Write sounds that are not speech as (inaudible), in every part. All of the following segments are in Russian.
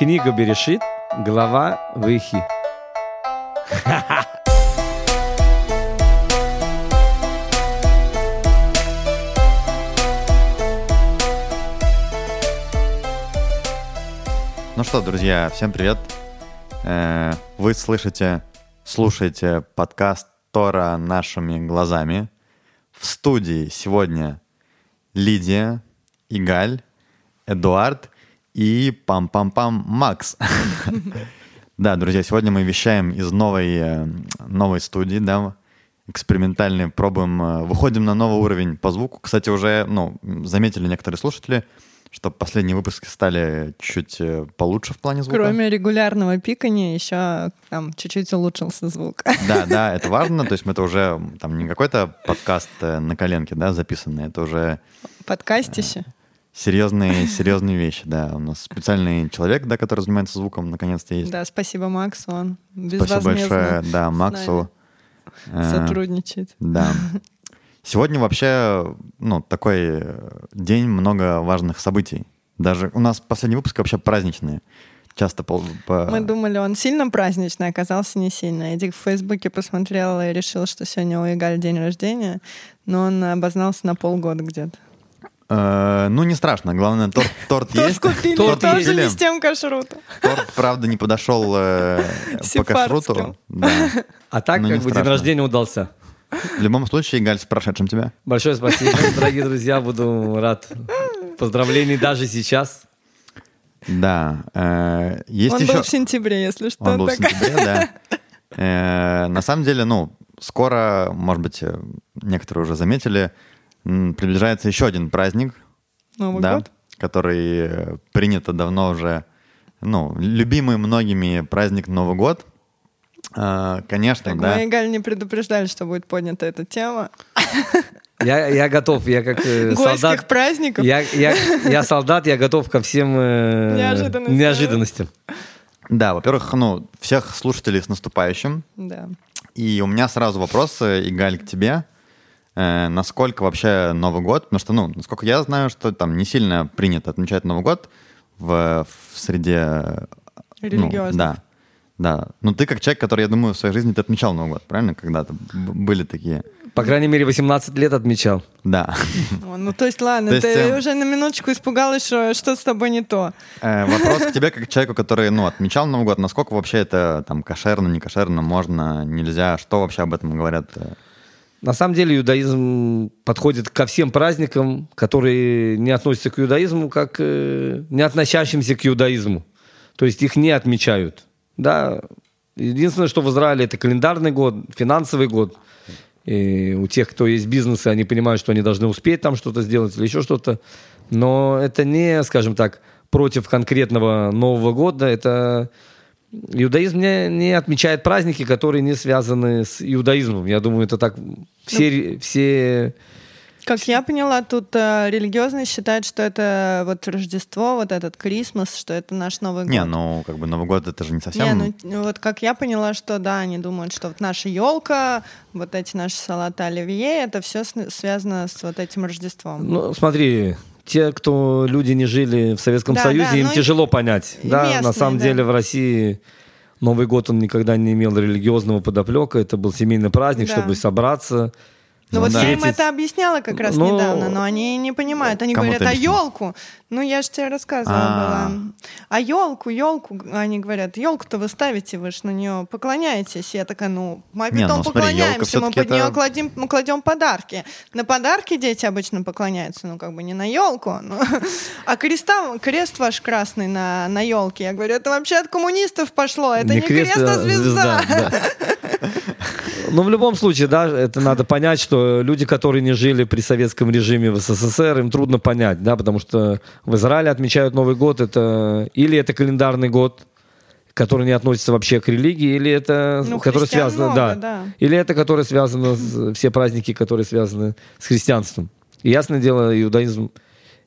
Книга Берешит, глава Вихи. Ну что, друзья, всем привет. Э, Вы слышите, слушаете подкаст Тора нашими глазами. В студии сегодня Лидия, Игаль, Эдуард и пам-пам-пам Макс. (laughs) Да, друзья, сегодня мы вещаем из новой, э, новой студии, да, экспериментальной, пробуем, э, выходим на новый уровень по звуку. Кстати, уже, ну, заметили некоторые слушатели, что последние выпуски стали чуть э, получше в плане звука. Кроме регулярного пикания, еще там чуть-чуть улучшился звук. Да, да, (laughs) это важно. То есть это уже там не какой-то подкаст на коленке, да, записанный, это уже Подкастище. Серьезные, (laughs) серьезные вещи, да. У нас специальный человек, да, который занимается звуком, наконец-то есть. Да, спасибо Максу, он Спасибо большое, да, Максу. (laughs) Сотрудничает. Да. (laughs) Сегодня вообще, ну, такой день, много важных событий. Даже у нас последний выпуск вообще праздничные. Часто по... по- Мы думали, он сильно праздничный, оказался не сильно. Эдик в Фейсбуке посмотрел и решил, что сегодня у Игаль день рождения, но он обознался на полгода где-то. Э, ну, не страшно. Главное, торт, (laughs) торт Торт есть. купили, Торт тоже купили. не с тем кашрутом. Торт, правда, не подошел э, (laughs) по кашруту. Да. А так, Ну, как бы, день рождения удался. В любом случае, Галь, с прошедшим тебя. Большое спасибо, (laughs) дорогие друзья. Буду рад поздравлений даже сейчас. Да. э, есть Он еще... был в сентябре, если что. Он был в сентябре, да. Э, На самом деле, ну, скоро, может быть, некоторые уже заметили, приближается еще один праздник, Новый да, год. который э, принято давно уже, ну, любимый многими праздник Новый год. Э, Конечно, Так, да. мы Игаль не предупреждали, что будет поднята эта тема. Я, я готов, я как э, солдат. праздников. Я, я, я солдат, я готов ко всем э, Неожиданностям. неожиданностям. Да, во-первых, ну, всех слушателей с наступающим. Да. И у меня сразу вопрос, э, Игаль, к тебе. Э, насколько вообще Новый год? Потому что, ну, насколько я знаю, что там не сильно принято отмечать Новый год в, в среде... э, ну, Религиозных. да, да. Ну, ты как человек, который, я думаю, в своей жизни ты отмечал Новый год, правильно? Когда-то были такие... По крайней мере, 18 лет отмечал. Да. (laughs) О, ну, то есть, ладно, То есть, ты эм, уже на минуточку испугалась, что что с тобой не то. Э, Вопрос к тебе, как к человеку, который, ну, отмечал Новый год. Насколько вообще это там кошерно, не кошерно, можно, нельзя? Что вообще об этом говорят? На самом деле иудаизм подходит ко всем праздникам, которые не относятся к иудаизму, как э, не относящимся к иудаизму. То есть их не отмечают. Да. Единственное, что в Израиле это календарный год, финансовый год. И у тех, кто есть бизнесы, они понимают, что они должны успеть там что-то сделать или еще что-то. Но это не, скажем так, против конкретного Нового года. Это Иудаизм не, не отмечает праздники, которые не связаны с иудаизмом. Я думаю, это так все, все Как я поняла, тут э, религиозные считают, что это вот Рождество, вот этот Крисмас, что это наш Новый год. Не, ну, как бы Новый год это же не совсем... Не, ну, ну, вот как я поняла, что да, они думают, что вот наша елка, вот эти наши салаты оливье, это все связано с вот этим Рождеством. Ну, смотри, те, кто люди не жили в Советском Да, Союзе, да, им ну и- тяжело понять. и да, на местные, самом да. деле в России Новый год он никогда не имел религиозного подоплека. Это был семейный праздник, Да. чтобы собраться. Ну вот да. я им это объясняла как раз Ну, недавно, но они не понимают. Они говорят, а елку? Ну я же тебе рассказывала А. была. А елку, елку, они говорят, елку-то вы ставите, вы ж на нее поклоняетесь. Я такая, ну, мы Не, потом ну, смотри, поклоняемся, мы под нее это- кладем, мы кладем подарки. На подарки дети обычно поклоняются, ну как бы не на елку, (laughs) а креста, крест ваш красный на, на елке. Я говорю, это вообще от коммунистов пошло, это не, крест, а звезда. да. (laughs) Но в любом случае, да, это надо понять, что люди, которые не жили при советском режиме в СССР, им трудно понять, да, потому что в Израиле отмечают Новый год, это или это календарный год, который не относится вообще к религии, или это, Ну, который связано, много, да, да. или это, которое связано, с, все праздники, которые связаны с христианством. И ясное дело, иудаизм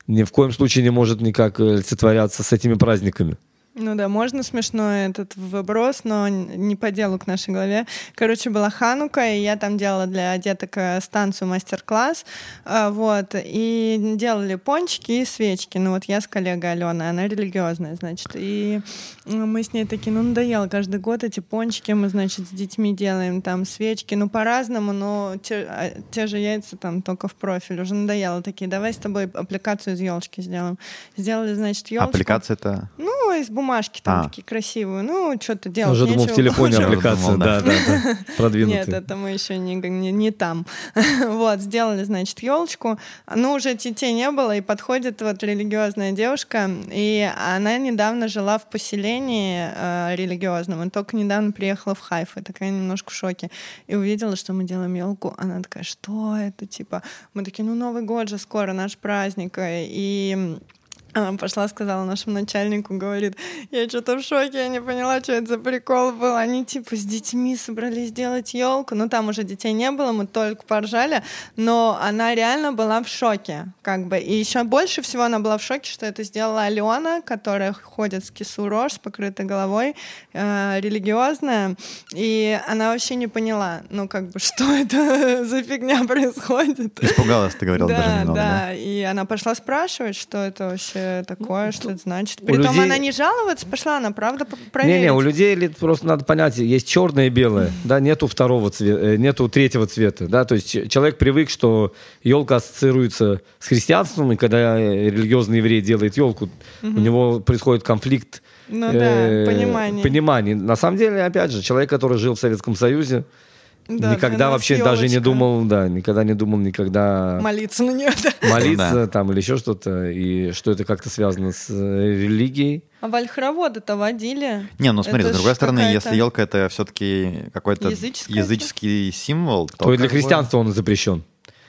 ни в коем случае не может никак э, олицетворяться с этими праздниками. Ну да, можно смешной этот выброс, но не по делу к нашей главе. Короче, была Ханука, и я там делала для деток э, станцию мастер-класс, э, вот, и делали пончики и свечки. Ну вот я с коллегой Аленой, она религиозная, значит, и мы с ней такие, ну надоело каждый год эти пончики, мы, значит, с детьми делаем там свечки, ну по-разному, но те, а, те же яйца там только в профиль, уже надоело. Такие, давай с тобой аппликацию из елочки сделаем. Сделали, значит, елочку. Аппликация это? Ну, из бумажки там а. такие красивые. Ну, что-то делать Уже думал, в телефоне аппликация, да, да, да, продвинутая. Нет, это мы еще не, не, не там. (laughs) вот, сделали, значит, елочку. Ну, уже детей не было, и подходит вот религиозная девушка, и она недавно жила в поселении э, религиозном, и только недавно приехала в Хайфу, и такая немножко в шоке. И увидела, что мы делаем елку, она такая, что это, типа, мы такие, ну, Новый год же скоро, наш праздник, и она пошла, сказала нашему начальнику, говорит, я что-то в шоке, я не поняла, что это за прикол был. Они типа с детьми собрались делать елку. Ну там уже детей не было, мы только поржали, но она реально была в шоке, как бы. И еще больше всего она была в шоке, что это сделала Алена, которая ходит с кису рожь, с покрытой головой, э, религиозная, и она вообще не поняла, ну как бы, (laughs) что это за фигня происходит. Испугалась, ты говорила да, даже немного. Да, да, и она пошла спрашивать, что это вообще такое, что это значит. Притом людей... она не жаловаться пошла, она правда проверить. Не-не, у людей просто надо понять, есть черное и белое, да, нету второго цвета, э, нету третьего цвета, да, то есть человек привык, что елка ассоциируется с христианством, и когда религиозный еврей делает елку, у него происходит конфликт ну, э, да, понимание. понимание. На самом деле, опять же, человек, который жил в Советском Союзе, да, никогда вообще елочка. даже не думал, да, никогда не думал никогда молиться на нее, да. молиться да. там или еще что-то, и что это как-то связано с э, религией. А вальхроводы-то водили. Не, ну смотри, это с другой стороны, если елка это все-таки какой-то языческий символ, то, то и для христианства он запрещен.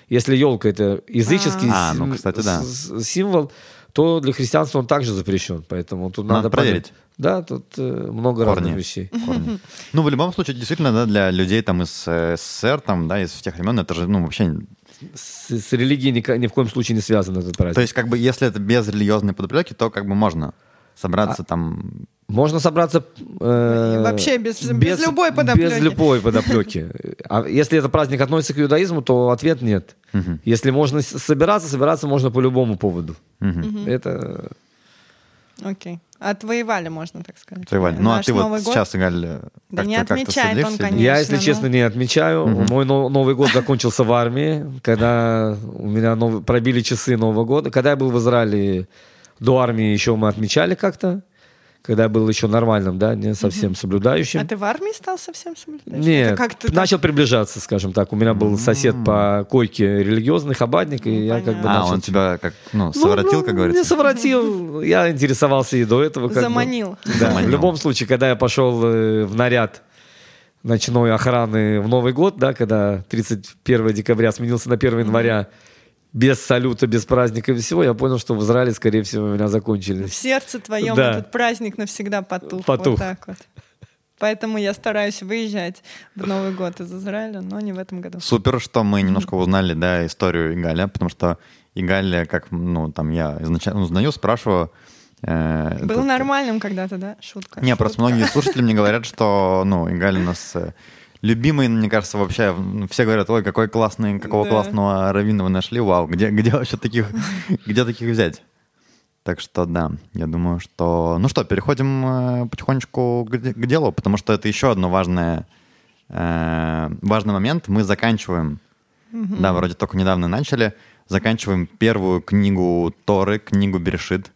Если елка это языческий а, ну, кстати, да. символ, то для христианства он также запрещен. Поэтому тут надо, надо проверить. Да, тут э, много Корни. разных вещей. Корни. Ну, в любом случае, действительно, да, для людей там из э, СССР, там, да, из тех времен, это же, ну, вообще... С, с религией ни, ни в коем случае не связано этот праздник. То есть, как бы, если это без религиозной подоплеки, то как бы можно собраться а, там... Можно собраться... Э, Вообще без, без, без любой подоплеки. Без любой подоплеки. А если этот праздник относится к иудаизму, то ответ нет. Угу. Если можно собираться, собираться можно по любому поводу. Угу. Это... Окей. Отвоевали, можно так сказать. Отвоевали. Ну, а ты вот сейчас, Игаль, Да не отмечает он, конечно. Я, если честно, не отмечаю. Угу. Мой Новый год закончился в армии, когда у меня нов... пробили часы Нового года. Когда я был в Израиле до армии, еще мы отмечали как-то когда я был еще нормальным, да, не совсем угу. соблюдающим. А ты в армии стал совсем соблюдающим? Нет, как ты начал так... приближаться, скажем так. У меня был сосед по койке религиозный хабадник, и ну, я как бы начал... А, он тебя как, ну, совратил, ну, как говорится? Не совратил, (laughs) я интересовался и до этого. Как Заманил. Бы. Да, Заманил. в любом случае, когда я пошел э, в наряд ночной охраны в Новый год, да, когда 31 декабря сменился на 1 января, без салюта, без праздника и всего, я понял, что в Израиле, скорее всего, меня закончили. В сердце твоем да. этот праздник навсегда потух. Потух. Вот так вот. Поэтому я стараюсь выезжать в Новый год из Израиля, но не в этом году. Супер, что мы немножко узнали, да, историю Игаля, потому что Игаля, как, ну, там я изначально узнаю, спрашиваю, Э, Был это... нормальным когда-то, да? Шутка. Не, шутка. просто многие слушатели мне говорят, что, ну, Игаль у нас э, любимый, мне кажется, вообще. Все говорят, ой, какой классный, какого да. классного раввина вы нашли, вау, где, где вообще таких, (laughs) где таких взять? Так что да, я думаю, что... Ну что, переходим э, потихонечку к, к делу, потому что это еще одно важное, э, важный момент. Мы заканчиваем, угу. да, вроде только недавно начали, заканчиваем первую книгу Торы, книгу Берешит.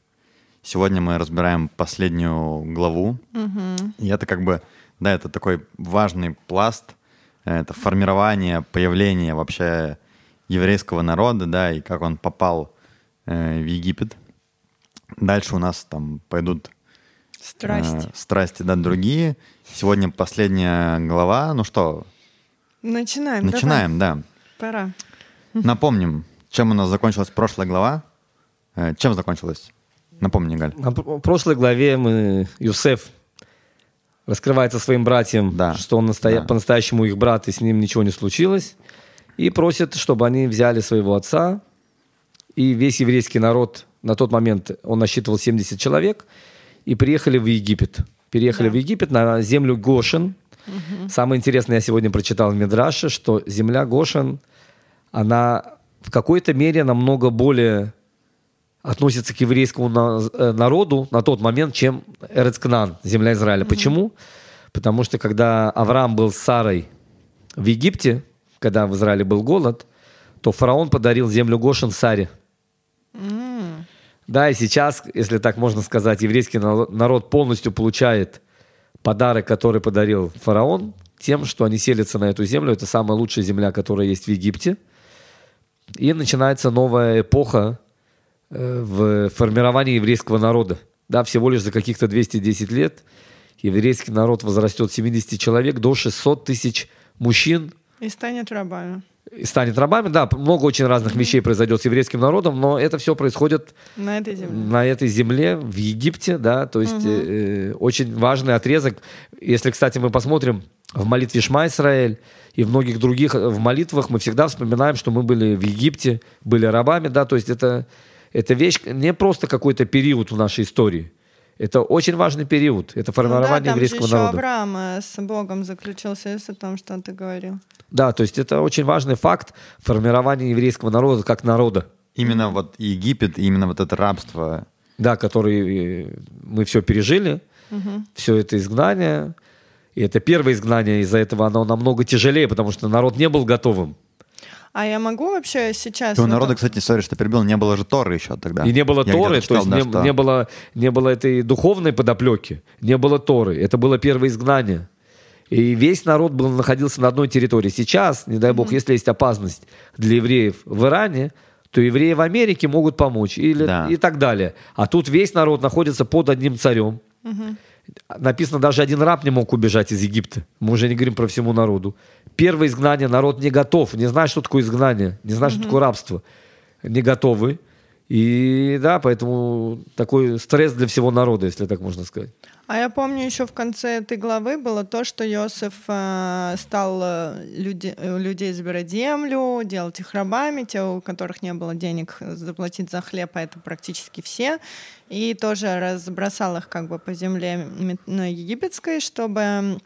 Сегодня мы разбираем последнюю главу. Угу. И это как бы да, это такой важный пласт, это формирование, появление вообще еврейского народа, да, и как он попал э, в Египет. Дальше у нас там пойдут страсти, э, страсти, да, другие. Сегодня последняя глава. Ну что? Начинаем. Начинаем, давай. да. Пора. Напомним, чем у нас закончилась прошлая глава. Э, чем закончилась? Напомни, Галь. На прошлой главе мы Юсеф раскрывается своим братьям, да. что он настоя... да. по-настоящему их брат, и с ним ничего не случилось, и просит, чтобы они взяли своего отца, и весь еврейский народ, на тот момент он насчитывал 70 человек, и приехали в Египет. Переехали да. в Египет на землю Гошин. Угу. Самое интересное, я сегодня прочитал в Медраше, что земля Гошин, она в какой-то мере намного более относится к еврейскому э, народу на тот момент, чем Эрецкнан, земля Израиля. Mm-hmm. Почему? Потому что когда Авраам был с Сарой в Египте, когда в Израиле был голод, то фараон подарил землю Гошин Саре. Mm. Да, и сейчас, если так можно сказать, еврейский народ полностью получает подарок, который подарил фараон, тем, что они селятся на эту землю. Это самая лучшая земля, которая есть в Египте. И начинается новая эпоха в формировании еврейского народа. Да, всего лишь за каких-то 210 лет еврейский народ возрастет 70 человек до 600 тысяч мужчин. И станет рабами. И станет рабами, да, много очень разных mm-hmm. вещей произойдет с еврейским народом, но это все происходит на этой земле, на этой земле в Египте, да, то есть mm-hmm. э, очень важный отрезок. Если, кстати, мы посмотрим в молитве Шма Исраэль и в многих других э, в молитвах, мы всегда вспоминаем, что мы были в Египте, были рабами, да, то есть это, это вещь не просто какой-то период в нашей истории, это очень важный период. Это формирование ну, да, там еврейского же народа. Авраам э, с Богом заключил союз о том, что ты говорил. Да, то есть это очень важный факт формирования еврейского народа как народа. Именно вот Египет, именно вот это рабство. Да, который э, мы все пережили, угу. все это изгнание. И это первое изгнание, из-за этого оно намного тяжелее, потому что народ не был готовым. А я могу вообще сейчас... У народа, кстати, сори, что перебил, не было же Торы еще тогда. И не было я Торы, читал, то есть да, не, что... не, было, не было этой духовной подоплеки, не было Торы. Это было первое изгнание. И весь народ был, находился на одной территории. Сейчас, не дай бог, mm-hmm. если есть опасность для евреев в Иране, то евреи в Америке могут помочь или, да. и так далее. А тут весь народ находится под одним царем. Mm-hmm. Написано, даже один раб не мог убежать из Египта. Мы уже не говорим про всему народу. Первое изгнание, народ не готов, не знает, что такое изгнание, не знает, что такое рабство. Не готовы. И да, поэтому такой стресс для всего народа, если так можно сказать. А я помню, еще в конце этой главы было то, что Иосиф э, стал э, люди, у людей забирать землю, делать их рабами, те, у которых не было денег заплатить за хлеб, а это практически все, и тоже разбросал их как бы по земле египетской, чтобы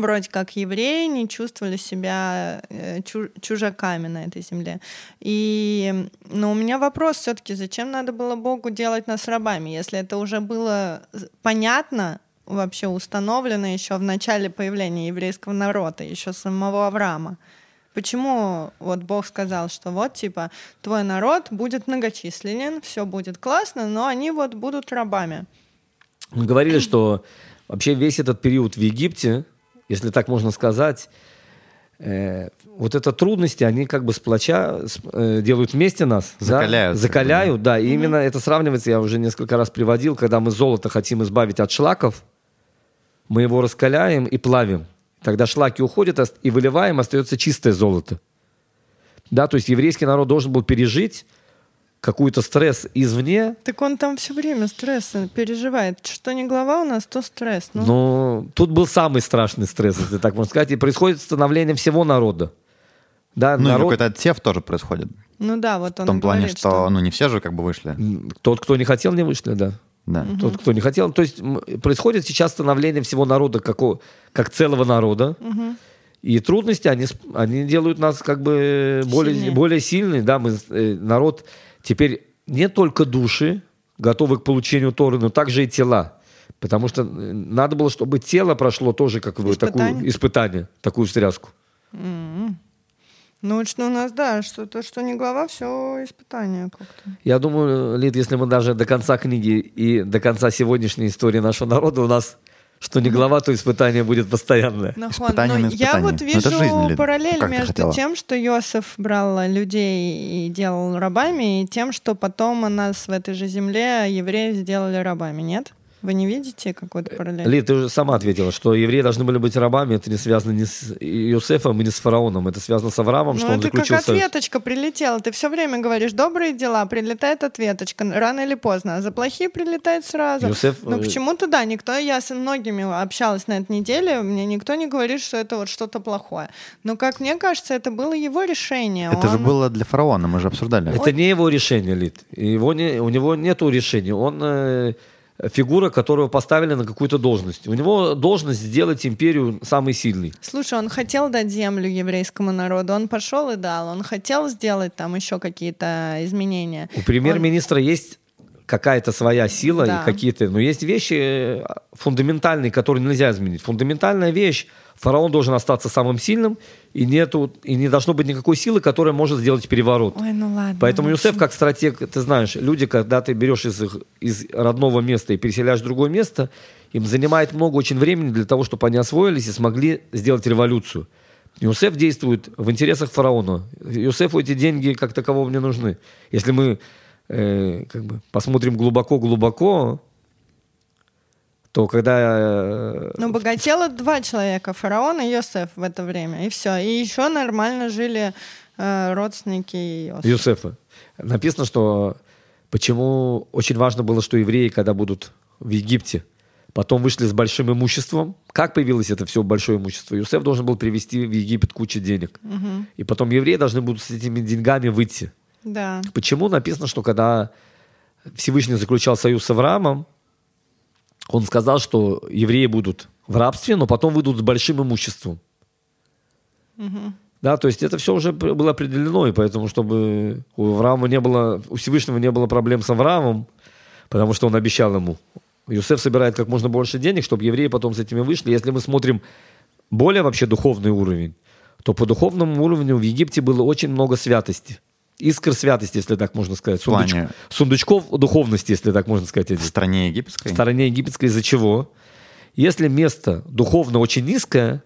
вроде как евреи не чувствовали себя э, чужаками на этой земле. И, но у меня вопрос все-таки, зачем надо было Богу делать нас рабами, если это уже было понятно, вообще установлено еще в начале появления еврейского народа, еще самого Авраама. Почему вот Бог сказал, что вот типа твой народ будет многочисленен, все будет классно, но они вот будут рабами. Говорили, что вообще весь этот период в Египте, если так можно сказать, э, вот это трудности, они как бы сплоча, э, делают вместе нас. Закаляют. Да? Закаляют, да. И mm-hmm. именно это сравнивается, я уже несколько раз приводил, когда мы золото хотим избавить от шлаков, мы его раскаляем и плавим. Тогда шлаки уходят и выливаем, остается чистое золото. Да, то есть еврейский народ должен был пережить какой-то стресс извне. Так он там все время стресс переживает. Что не глава у нас, то стресс. Ну. Но тут был самый страшный стресс, если так можно сказать. И происходит становление всего народа. Да, ну, народ... какой-то отсев тоже происходит. Ну да, вот он В том плане, говорит, что, что ну не все же как бы вышли. Тот, кто не хотел, не вышли, да. Да. Угу. Тот, кто не хотел. То есть происходит сейчас становление всего народа, как, как целого народа. Угу. И трудности, они, они делают нас как бы более, более сильными. Да, мы, э, народ теперь не только души, готовы к получению Торы, но также и тела. Потому что э, надо было, чтобы тело прошло тоже как бы испытание. такую испытание, такую встряску. Mm-hmm. Ну, что у нас, да, что то, что не глава, все испытание как-то. Я думаю, Лид, если мы даже до конца книги и до конца сегодняшней истории нашего народа, у нас что не глава, то испытание будет постоянное. Испытание на испытание. Я вот ну, вижу жизнь, параллель как между тем, что Иосиф брал людей и делал рабами, и тем, что потом у нас в этой же земле евреев сделали рабами, нет? Вы не видите какой-то параллель? Ли, ты уже сама ответила, что евреи должны были быть рабами. Это не связано ни с Иосифом и не с фараоном. Это связано с Авраамом, ну, что он заключил... как ответочка прилетела. Ты все время говоришь, добрые дела, прилетает ответочка, рано или поздно. А за плохие прилетает сразу. Иосиф... Ну, э, почему-то, да, никто, я с многими общалась на этой неделе, мне никто не говорит, что это вот что-то плохое. Но, как мне кажется, это было его решение. Это он... же было для фараона, мы же обсуждали. Это не его решение, Лид. Его не, у него нет решения. Он... Э фигура, которую поставили на какую-то должность. У него должность сделать империю самой сильной. Слушай, он хотел дать землю еврейскому народу, он пошел и дал. Он хотел сделать там еще какие-то изменения. У премьер-министра он... есть какая-то своя сила да. и какие-то... Но есть вещи э, фундаментальные, которые нельзя изменить. Фундаментальная вещь фараон должен остаться самым сильным, и, нету, и не должно быть никакой силы, которая может сделать переворот. Ой, ну ладно. Поэтому Юсеф, как стратег, ты знаешь, люди, когда ты берешь из, их, из родного места и переселяешь в другое место, им занимает много очень времени для того, чтобы они освоились и смогли сделать революцию. Юсеф действует в интересах фараона. Юсефу эти деньги как такового не нужны. Если мы э, как бы посмотрим глубоко-глубоко, то когда... Э, ну, богатело два человека, фараон и Йосеф в это время, и все. И еще нормально жили э, родственники Йосефа. Юсефа. Написано, что почему очень важно было, что евреи, когда будут в Египте, потом вышли с большим имуществом. Как появилось это все большое имущество? Юсеф должен был привезти в Египет кучу денег. Угу. И потом евреи должны будут с этими деньгами выйти. Да. Почему написано, что когда Всевышний заключал союз с Авраамом, он сказал, что евреи будут в рабстве, но потом выйдут с большим имуществом. Угу. Да, то есть это все уже было определено, и поэтому, чтобы у Авраама не было, у Всевышнего не было проблем с Авраамом, потому что он обещал ему. Юсеф собирает как можно больше денег, чтобы евреи потом с этими вышли. Если мы смотрим более вообще духовный уровень, то по духовному уровню в Египте было очень много святости искр святости, если так можно сказать. Сундуч... Плане... Сундучков духовности, если так можно сказать. В стране египетской? В стране египетской из-за чего? Если место духовно очень низкое,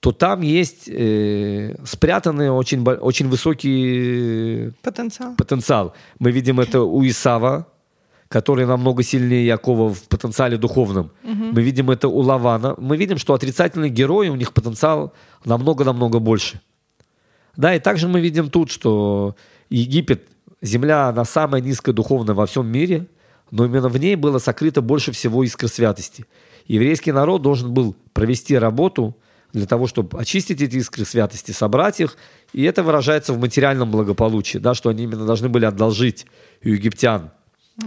то там есть э, спрятанный очень, очень высокий потенциал. потенциал. Мы видим это у Исава, который намного сильнее Якова в потенциале духовном. Угу. Мы видим это у Лавана. Мы видим, что отрицательные герои, у них потенциал намного-намного больше. Да, и также мы видим тут, что Египет, земля, она самая низкая духовная во всем мире, но именно в ней было сокрыто больше всего искр святости. Еврейский народ должен был провести работу для того, чтобы очистить эти искры святости, собрать их, и это выражается в материальном благополучии, да, что они именно должны были одолжить у египтян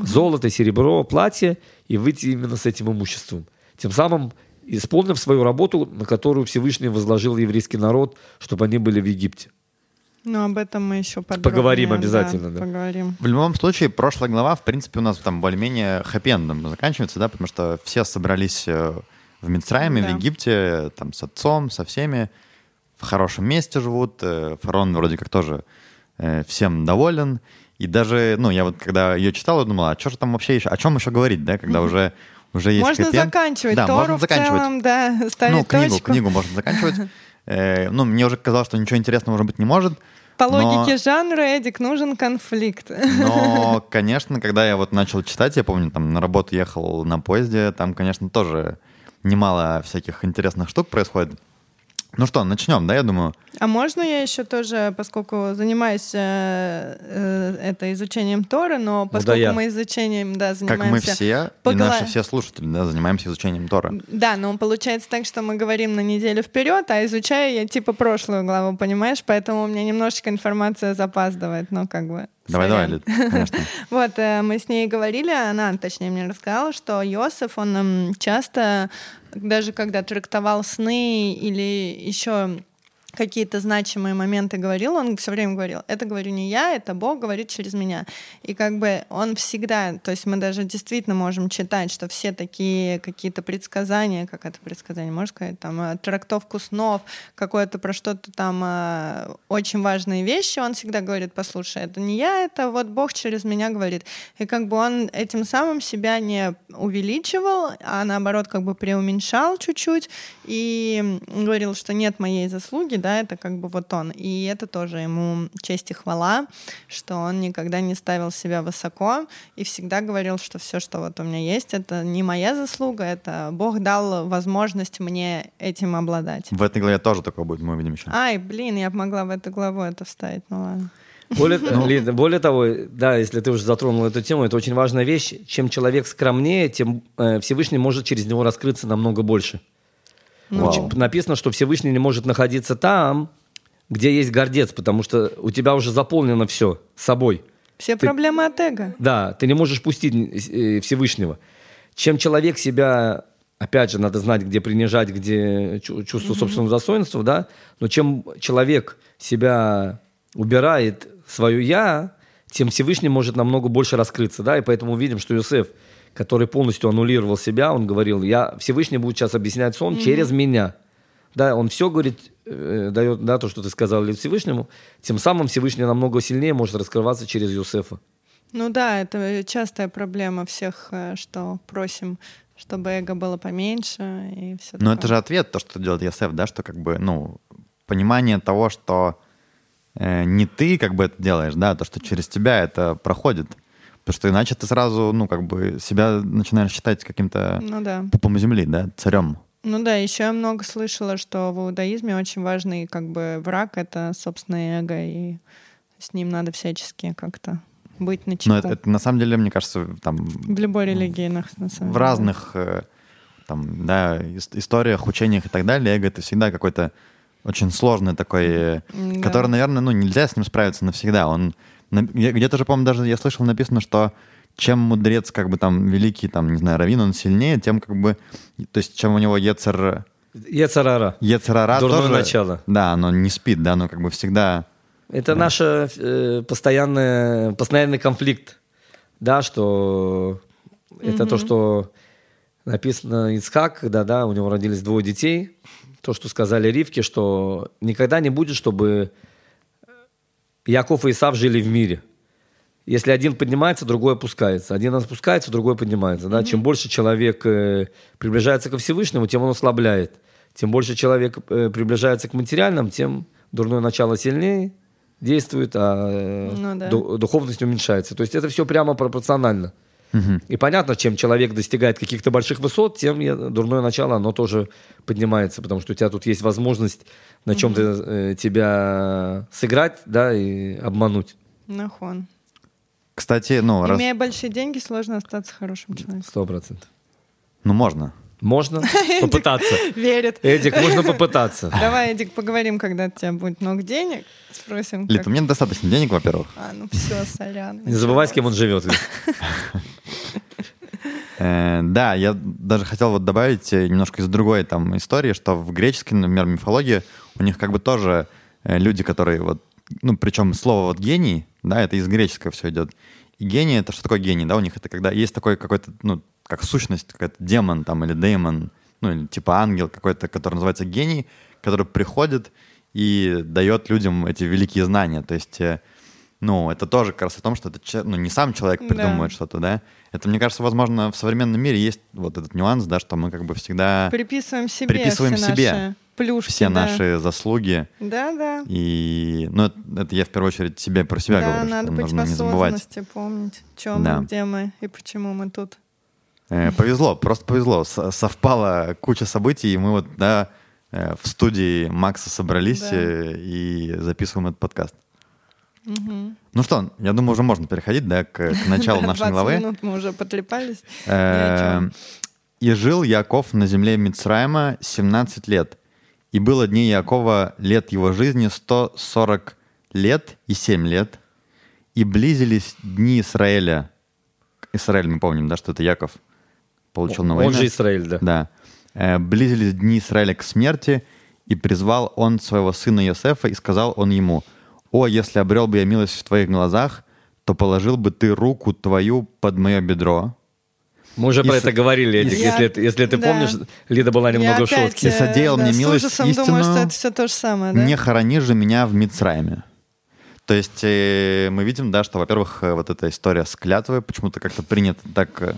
золото, серебро, платье и выйти именно с этим имуществом. Тем самым исполнив свою работу, на которую Всевышний возложил еврейский народ, чтобы они были в Египте. Ну, об этом мы еще Поговорим обязательно, да, да. Поговорим. В любом случае, прошлая глава, в принципе, у нас там более-менее хэппи заканчивается, да, потому что все собрались э, в Мицраиме, да. в Египте, там, с отцом, со всеми, в хорошем месте живут, э, фараон вроде как тоже э, всем доволен, и даже, ну, я вот когда ее читал, я думал, а что же там вообще еще, о чем еще говорить, да, когда уже уже есть Можно хэппи заканчивать да, Тору можно заканчивать. в целом, да, ставить Ну, книгу, точку. книгу можно заканчивать. (laughs) Ну, мне уже казалось, что ничего интересного может быть не может, по логике но... жанра, Эдик, нужен конфликт. Но, (laughs) конечно, когда я вот начал читать, я помню, там на работу ехал на поезде, там, конечно, тоже немало всяких интересных штук происходит. Ну что, начнем, да, я думаю? А можно я еще тоже, поскольку занимаюсь э, э, это изучением Торы, но поскольку ну, да мы изучением, да, занимаемся... Как мы все, по и наши все слушатели, да, занимаемся изучением Торы. Да, но получается так, что мы говорим на неделю вперед, а изучаю я типа прошлую главу, понимаешь? Поэтому у меня немножечко информация запаздывает, но как бы... Давай, давай, Лид, конечно. (laughs) Вот, э, мы с ней говорили, она, точнее, мне рассказала, что Йосиф, он часто даже когда трактовал сны или еще какие-то значимые моменты говорил, он все время говорил, это говорю не я, это Бог говорит через меня. И как бы он всегда, то есть мы даже действительно можем читать, что все такие какие-то предсказания, как это предсказание, можно сказать, там, э, трактовку снов, какое-то про что-то там э, очень важные вещи, он всегда говорит, послушай, это не я, это вот Бог через меня говорит. И как бы он этим самым себя не увеличивал, а наоборот как бы преуменьшал чуть-чуть и говорил, что нет моей заслуги, да, это как бы вот он. И это тоже ему честь и хвала, что он никогда не ставил себя высоко и всегда говорил, что все, что вот у меня есть, это не моя заслуга, это Бог дал возможность мне этим обладать. В этой главе тоже такое будет, мы увидим еще. Ай, блин, я могла в эту главу это вставить, ну ладно. Более, ну. более того, да, если ты уже затронул эту тему, это очень важная вещь. Чем человек скромнее, тем э, Всевышний может через него раскрыться намного больше. Вау. Написано, что Всевышний не может находиться там, где есть гордец, потому что у тебя уже заполнено все собой. Все ты, проблемы от эго. Да, ты не можешь пустить э, Всевышнего. чем человек себя, опять же, надо знать, где принижать, где чувство mm-hmm. собственного достоинства, да, но чем человек себя убирает свое «я», тем Всевышний может намного больше раскрыться, да, и поэтому видим, что Иосиф, который полностью аннулировал себя, он говорил, я, Всевышний будет сейчас объяснять сон mm-hmm. через меня. Да, он все говорит, э, дает, да, то, что ты сказал Всевышнему, тем самым Всевышний намного сильнее может раскрываться через Иосифа. Ну да, это частая проблема всех, э, что просим, чтобы эго было поменьше и все. Но это же ответ, то, что делает Йосеф, да, что как бы, ну, понимание того, что э, не ты как бы это делаешь, да, а то, что через тебя это проходит. Потому что иначе ты сразу, ну, как бы себя начинаешь считать каким-то ну, да. пупом земли, да, царем. Ну да, еще я много слышала, что в иудаизме очень важный как бы враг — это собственное эго, и с ним надо всячески как-то быть на чеку. Но это, это на самом деле, мне кажется, там... В любой религии, на самом В деле. разных э, там, да, историях, учениях и так далее, эго — это всегда какой-то очень сложный такой, э, да. который, наверное, ну, нельзя с ним справиться навсегда. Он где-то же, по-моему, даже я слышал написано, что чем мудрец, как бы там великий, там, не знаю, раввин, он сильнее, тем как бы, то есть чем у него ецер... Ецерара. Ецерара Дурное тоже, начало. Да, оно не спит, да, оно как бы всегда это да. наш э, постоянный, постоянный конфликт, да, что mm-hmm. это то, что написано Ицхак, когда, да, у него родились двое детей, то, что сказали Ривке, что никогда не будет, чтобы Яков и Исав жили в мире. Если один поднимается, другой опускается. Один опускается, другой поднимается. Да? Mm-hmm. Чем больше человек э, приближается ко Всевышнему, тем он ослабляет. Тем больше человек э, приближается к материальным, тем дурное начало сильнее, действует, а э, ну, да. духовность уменьшается. То есть это все прямо пропорционально. Угу. И понятно, чем человек достигает каких-то больших высот, тем дурное начало, оно тоже поднимается, потому что у тебя тут есть возможность на чем-то э, тебя сыграть, да, и обмануть. Нахон. Кстати, ну... Имея раз... большие деньги, сложно остаться хорошим человеком. Сто процентов. Ну, можно. Можно (laughs) попытаться. Верит. Эдик, можно попытаться. (laughs) Давай, Эдик, поговорим, когда у тебя будет много денег. Спросим. Лид, у меня достаточно денег, во-первых. А, ну все, сорян. Не забывай, с кем он живет. (laughs) Э, да, я даже хотел вот добавить э, немножко из другой там истории, что в греческой, например, мифологии у них как бы тоже э, люди, которые вот, ну, причем слово вот гений, да, это из греческого все идет. И гений — это что такое гений, да, у них это когда есть такой какой-то, ну, как сущность, какой-то демон там или демон, ну или типа ангел какой-то, который называется гений, который приходит и дает людям эти великие знания. То есть, э, ну, это тоже как раз о том, что это ну, не сам человек придумывает да. что-то, да. Это, мне кажется, возможно, в современном мире есть вот этот нюанс, да, что мы как бы всегда... Приписываем себе Приписываем все себе наши плюшки, все да. наши заслуги. Да, да. И, ну, это, это я в первую очередь себе про себя да, говорю. надо что быть в забывать. помнить, чем да. мы, где мы и почему мы тут. Э, повезло, просто повезло. Совпала куча событий, и мы вот, да, э, в студии Макса собрались да. Э, и записываем этот подкаст. Угу. Ну что, я думаю, уже можно переходить, да, к, к началу (laughs) нашей главы. минут мы уже потрепались. «И жил Яков на земле Мицраима 17 лет, и было дней Якова лет его жизни 140 лет и 7 лет, и близились дни Израиля». Израиль, мы помним, да, что это Яков – получил новое Он имя. же Израиль, да. Да. Э, близились дни Израиля к смерти, и призвал он своего сына Йосефа, и сказал он ему, «О, если обрел бы я милость в твоих глазах, то положил бы ты руку твою под мое бедро». Мы уже и про с... это говорили, Эдик. Я... Если, если ты да. помнишь, Лида была немного в шутке. «И содеял да, мне милость истину, думаю, что это все то же самое, да? не хорони же меня в Мицрайме». То есть э, мы видим, да, что, во-первых, э, вот эта история с клятвой почему-то как-то принята так э,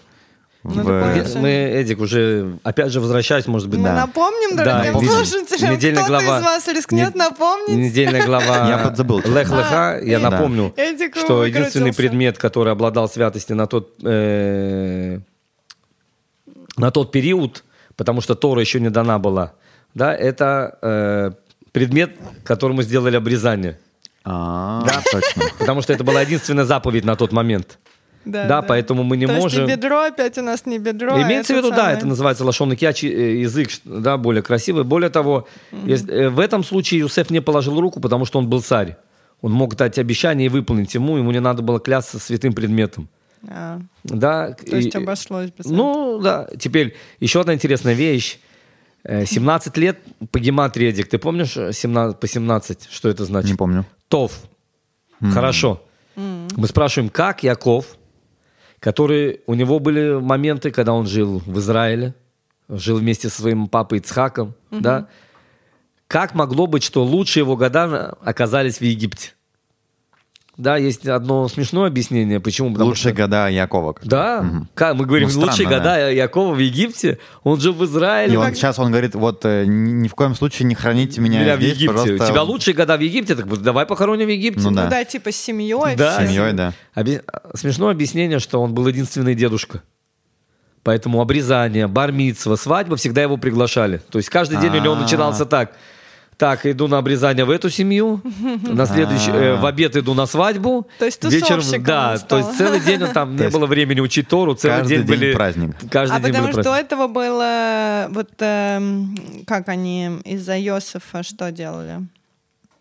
ну, в... Мы, Эдик, уже опять же возвращаясь, может быть, Мы да. напомним, дорогим да, слушателям, недельная кто-то глава, из вас рискнет не, напомнить. Недельная глава я подзабыл. Лех Леха, я напомню, что единственный предмет, который обладал святостью на тот, э, на тот период, потому что Тора еще не дана была, да, это э, предмет, которому сделали обрезание. А, да, точно. Потому что это была единственная заповедь на тот момент. Да, да, да, поэтому мы не То можем... Есть бедро опять у нас не бедро. А Имеется в виду, самое... да, это называется лошон ячи, э, язык, да, более красивый. Более того, угу. если, э, в этом случае Юсеф не положил руку, потому что он был царь. Он мог дать обещание и выполнить ему, ему не надо было клясться святым предметом. А, Да, то есть обошлось без Ну, да. Теперь еще одна интересная вещь. Э, (laughs) 17 лет по гематрии, Эдик. Ты помнишь э, 17, по 17? Что это значит? Не помню. Тов. Хорошо. Мы спрашиваем, как Яков, который у него были моменты, когда он жил в Израиле, жил вместе со своим папой Ицхаком, да? Как могло быть, что лучшие его года оказались в Египте? Да, есть одно смешное объяснение, почему. Потому Лучшие что- года Якова. Да, как мы говорим, Ну, странно, лучшие да. года Якова в Египте, он жил в Израиле. И он, сейчас он говорит, вот э, ни в коем случае не храните меня, Меня в здесь, Египте. пожалуйста. У тебя лучшие года в Египте, так вот давай похороним в Египте. Ну Ну да. да, типа с семьей. Да. всем. Семьей, да. Оби- Смешное объяснение, что он был единственный дедушка. Поэтому обрезание, бармитсва, свадьба всегда его приглашали. То есть каждый день у него А. начинался так. Так, иду на обрезание в эту семью, на следующий, э, в обед иду на свадьбу. То есть вечером, да, то есть целый день он там (laughs) не было времени учить Тору, целый день были праздник. (laughs) Каждый А день потому был что до праздник. этого было вот эм, как они из-за Йосифа что делали?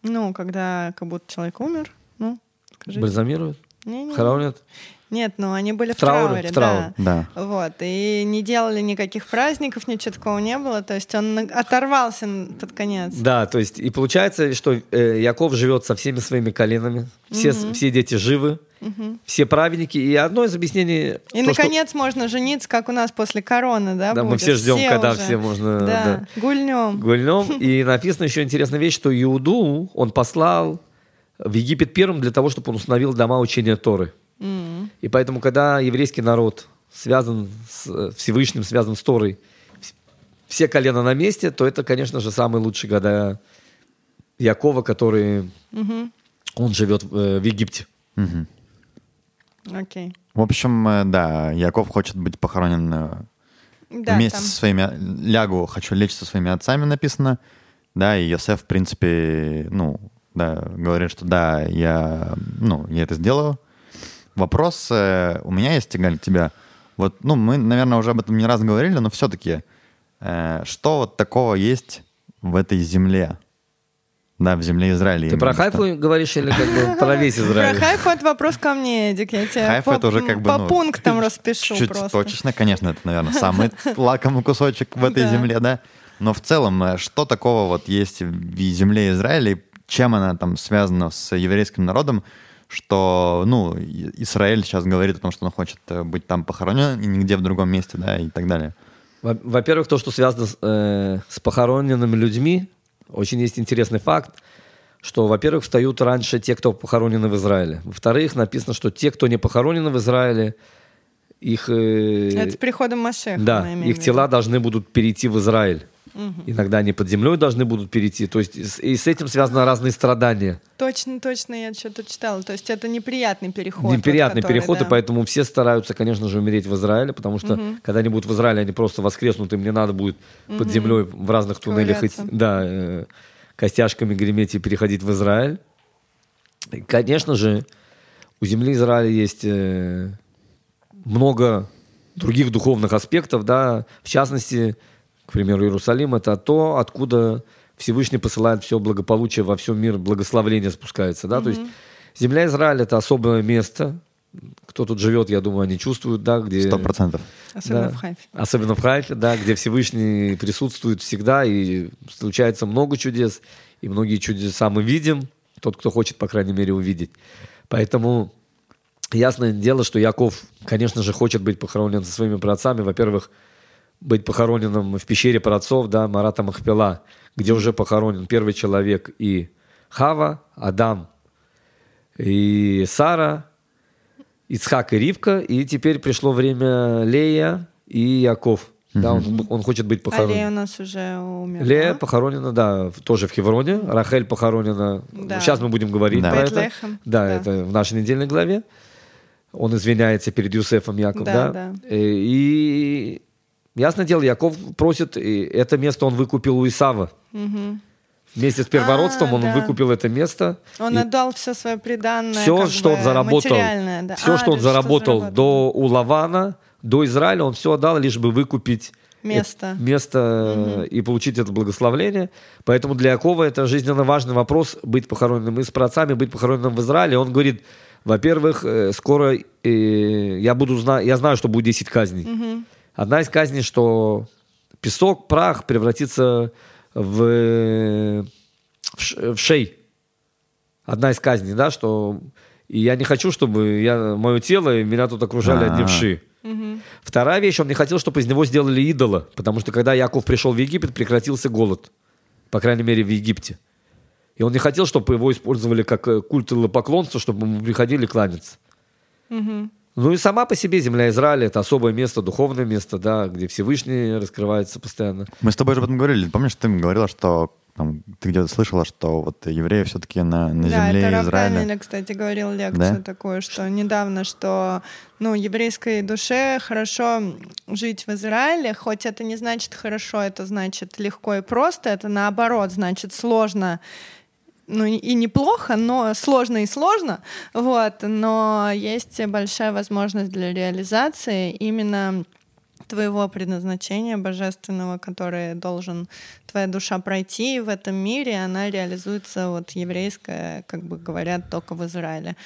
Ну, когда как будто человек умер, ну, скажи. Бальзамируют, Не-не. хоронят. Нет, ну они были в, В трауре, трауре, в трауре. да. Да. Вот, и не делали никаких праздников, ничего такого не было. То есть он оторвался под конец. Да, то есть и получается, что э, Яков живет со всеми своими коленами, все, с- все дети живы, все праведники. И одно из объяснений... И, то, что- наконец, можно жениться, как у нас после короны, да, Да, мы будет? все ждем, когда уже. все можно, Да, да. гульнем. Гульнем. (laughs) И написана еще интересная вещь, что Иуду он послал в Египет первым для того, чтобы он установил дома учения Торы. И поэтому, когда еврейский народ связан с э, Всевышним, связан с Торой, вс- все колена на месте, то это, конечно же, самые лучшие года Якова, который он живет э, в Египте. Окей. В общем, э, да, Яков хочет быть похоронен Да, вместе там. со своими... Лягу, хочу лечь со своими отцами, написано. Да, и Йосеф, в принципе, ну, да, говорит, что да, я, ну, я это сделаю. Вопрос э, у меня есть, Галь, к тебе. Вот, ну, мы, наверное, уже об этом не раз говорили, но все-таки, э, что вот такого есть в этой земле? Да, в земле Израиля. Ты про что. Хайфу говоришь или как бы про весь Про Израиль? хайфу это вопрос ко мне, Эдик. Я тебе Хайф по, это уже как бы, по ну, пунктам распишу Чуть просто. точечно, конечно, это, наверное, самый (laughs) лакомый кусочек в этой Да. земле, да. Но в целом, э, что такого вот есть в земле Израиля, и чем она там связана с еврейским народом, что, ну, Израиль сейчас говорит о том, что он хочет э, быть там похоронен, и нигде в другом месте, да, и так далее. Во- Во-первых, то, что связано с, э, с похороненными людьми, очень есть интересный факт, что, во-первых, встают раньше те, кто похоронены в Израиле. Во-вторых, написано, что те, кто не похоронены в Израиле, их, э, Это с приходом Машеха. да, их тела должны будут перейти в Израиль. Иногда они под землей должны будут перейти. То есть и с- этим связаны разные страдания. Точно, точно, я что-то читала. То есть это неприятный переход. вот, Неприятный который, переход, да. и поэтому все стараются, конечно же, умереть в Израиле, потому что когда они будут в Израиле, они просто воскреснут, им не надо будет под землей в разных туннелях идти, да, э, костяшками греметь и переходить в Израиль. И, конечно же, у земли Израиля есть э, много других духовных аспектов, да, в частности, к примеру, Иерусалим это то, откуда Всевышний посылает все благополучие во всем мир, благословление спускается, да, то есть земля Израиля это особое место, кто тут живет, я думаю, они чувствуют, да, где... Сто процентов. Особенно Да. в Хайфе. Особенно в Хайфе, да, где Всевышний присутствует всегда, и случается много чудес, и многие чудеса мы видим, тот, кто хочет, по крайней мере, увидеть. Поэтому ясное дело, что Яков, конечно же, хочет быть похоронен со своими праотцами. Во-первых, быть похороненным в пещере праотцов, да, Марата Махпела, где уже похоронен первый человек и Хава, Адам и Сара, Ицхак и Ривка, и теперь пришло время Лея и Яков. Да, он, он хочет быть А похоронен. Лея у нас уже умерла. Лея похоронена, да, тоже в Хевроне. Рахель похоронена. Да. Сейчас мы будем говорить Да. про это. Да, да. это в нашей недельной главе. Он извиняется перед Юсефом Яков, Да, да. да. Э, И ясное дело, Яков просит, и это место он выкупил у Исава. Вместе с первородством А, он да. выкупил это место. Он И отдал все свое преданное. все, что бы, он заработал, да. все, А, что он да, заработал до у Лавана, до Израиля, он все отдал, лишь бы выкупить Место. это место э, и получить это благословление. Поэтому для Якова это жизненно важный вопрос быть похороненным и с праотцами, быть похороненным в Израиле. Он говорит, Во-первых, э, скоро э, я буду знать, я знаю, что будет 10 казней. Мгм. Одна из казней, что песок, прах превратится в, в, ш- в шей. Одна из казней, да, что и я не хочу, чтобы я, мое тело и меня тут окружали одни А. вши. Мгм. Вторая вещь, он не хотел, чтобы из него сделали идола, потому что когда Яков пришел в Египет, прекратился голод, по крайней мере в Египте. И он не хотел, чтобы его использовали как э, культ поклонства, чтобы ему приходили кланяться. Мгм. Ну и сама по себе земля Израиля это особое место, духовное место, да, где Всевышний раскрывается постоянно. Мы с тобой же об этом говорили. Помнишь, ты говорила, что там, ты где-то слышала, что вот евреи все-таки на, на Да, земле это Израиля. Данель, кстати, говорил лекцию Да? такую, что недавно, что ну, еврейской душе хорошо жить в Израиле, хоть это не значит хорошо, это значит легко и просто, это наоборот, значит сложно ну и неплохо, но сложно и сложно, вот, но есть большая возможность для реализации именно твоего предназначения божественного, которое должен твоя душа пройти в этом мире, она реализуется вот еврейская, как бы говорят, только в Израиле.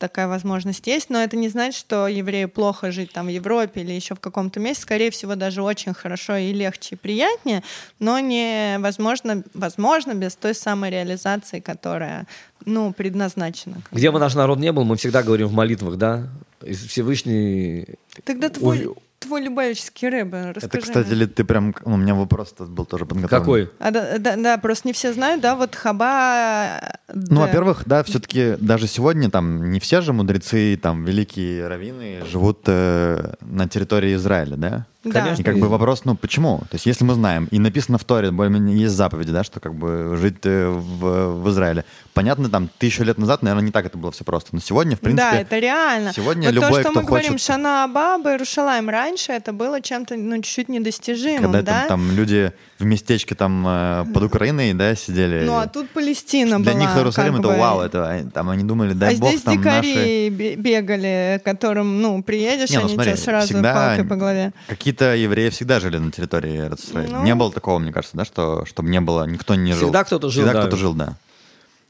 Такая возможность есть, но это не значит, что еврею плохо жить там в Европе или еще в каком-то месте. Скорее всего, даже очень хорошо и легче, и приятнее, но невозможно, возможно, без той самой реализации, которая, ну, предназначена. Где бы наш народ не был, мы всегда говорим в молитвах, да, Всевышний... Тогда твой, Ой. Твой любавический рэб, расскажи. Это, кстати, ли ты прям... ну, У меня вопрос был тоже подготовлен. Какой? А, да, да, да, просто не все знают, да, вот хаба... Ну, во-первых, да, все-таки даже сегодня там не все же мудрецы, там, великие раввины живут э, на территории Израиля, да? Конечно. И как бы вопрос, ну почему? То есть если мы знаем, и написано в Торе, более-менее есть заповеди, да, что как бы жить э, в, в Израиле. Понятно, там тысячу лет назад, наверное, не так это было все просто. Но сегодня, в принципе, да, это реально. сегодня вот любой, то, что кто мы говорим, хочет- Шана Абаба, Иерушалаем, раньше это было чем-то, ну, чуть-чуть недостижимым, когда да? там, там люди в местечке там э, под Украиной, да, сидели. Ну, а тут Палестина Для была. них Иерусалим как это бы. вау, это а, там они думали, дай а бог, здесь там дикари наши бе- бегали, которым, ну, приедешь, Не, ну они смотри, тебя сразу палкой по голове. Какие-то евреи всегда жили на территории Иерусалима. Ну. Не было такого, мне кажется, да, что чтобы не было, никто не жил. Всегда кто-то жил, Всегда да. кто-то жил, да.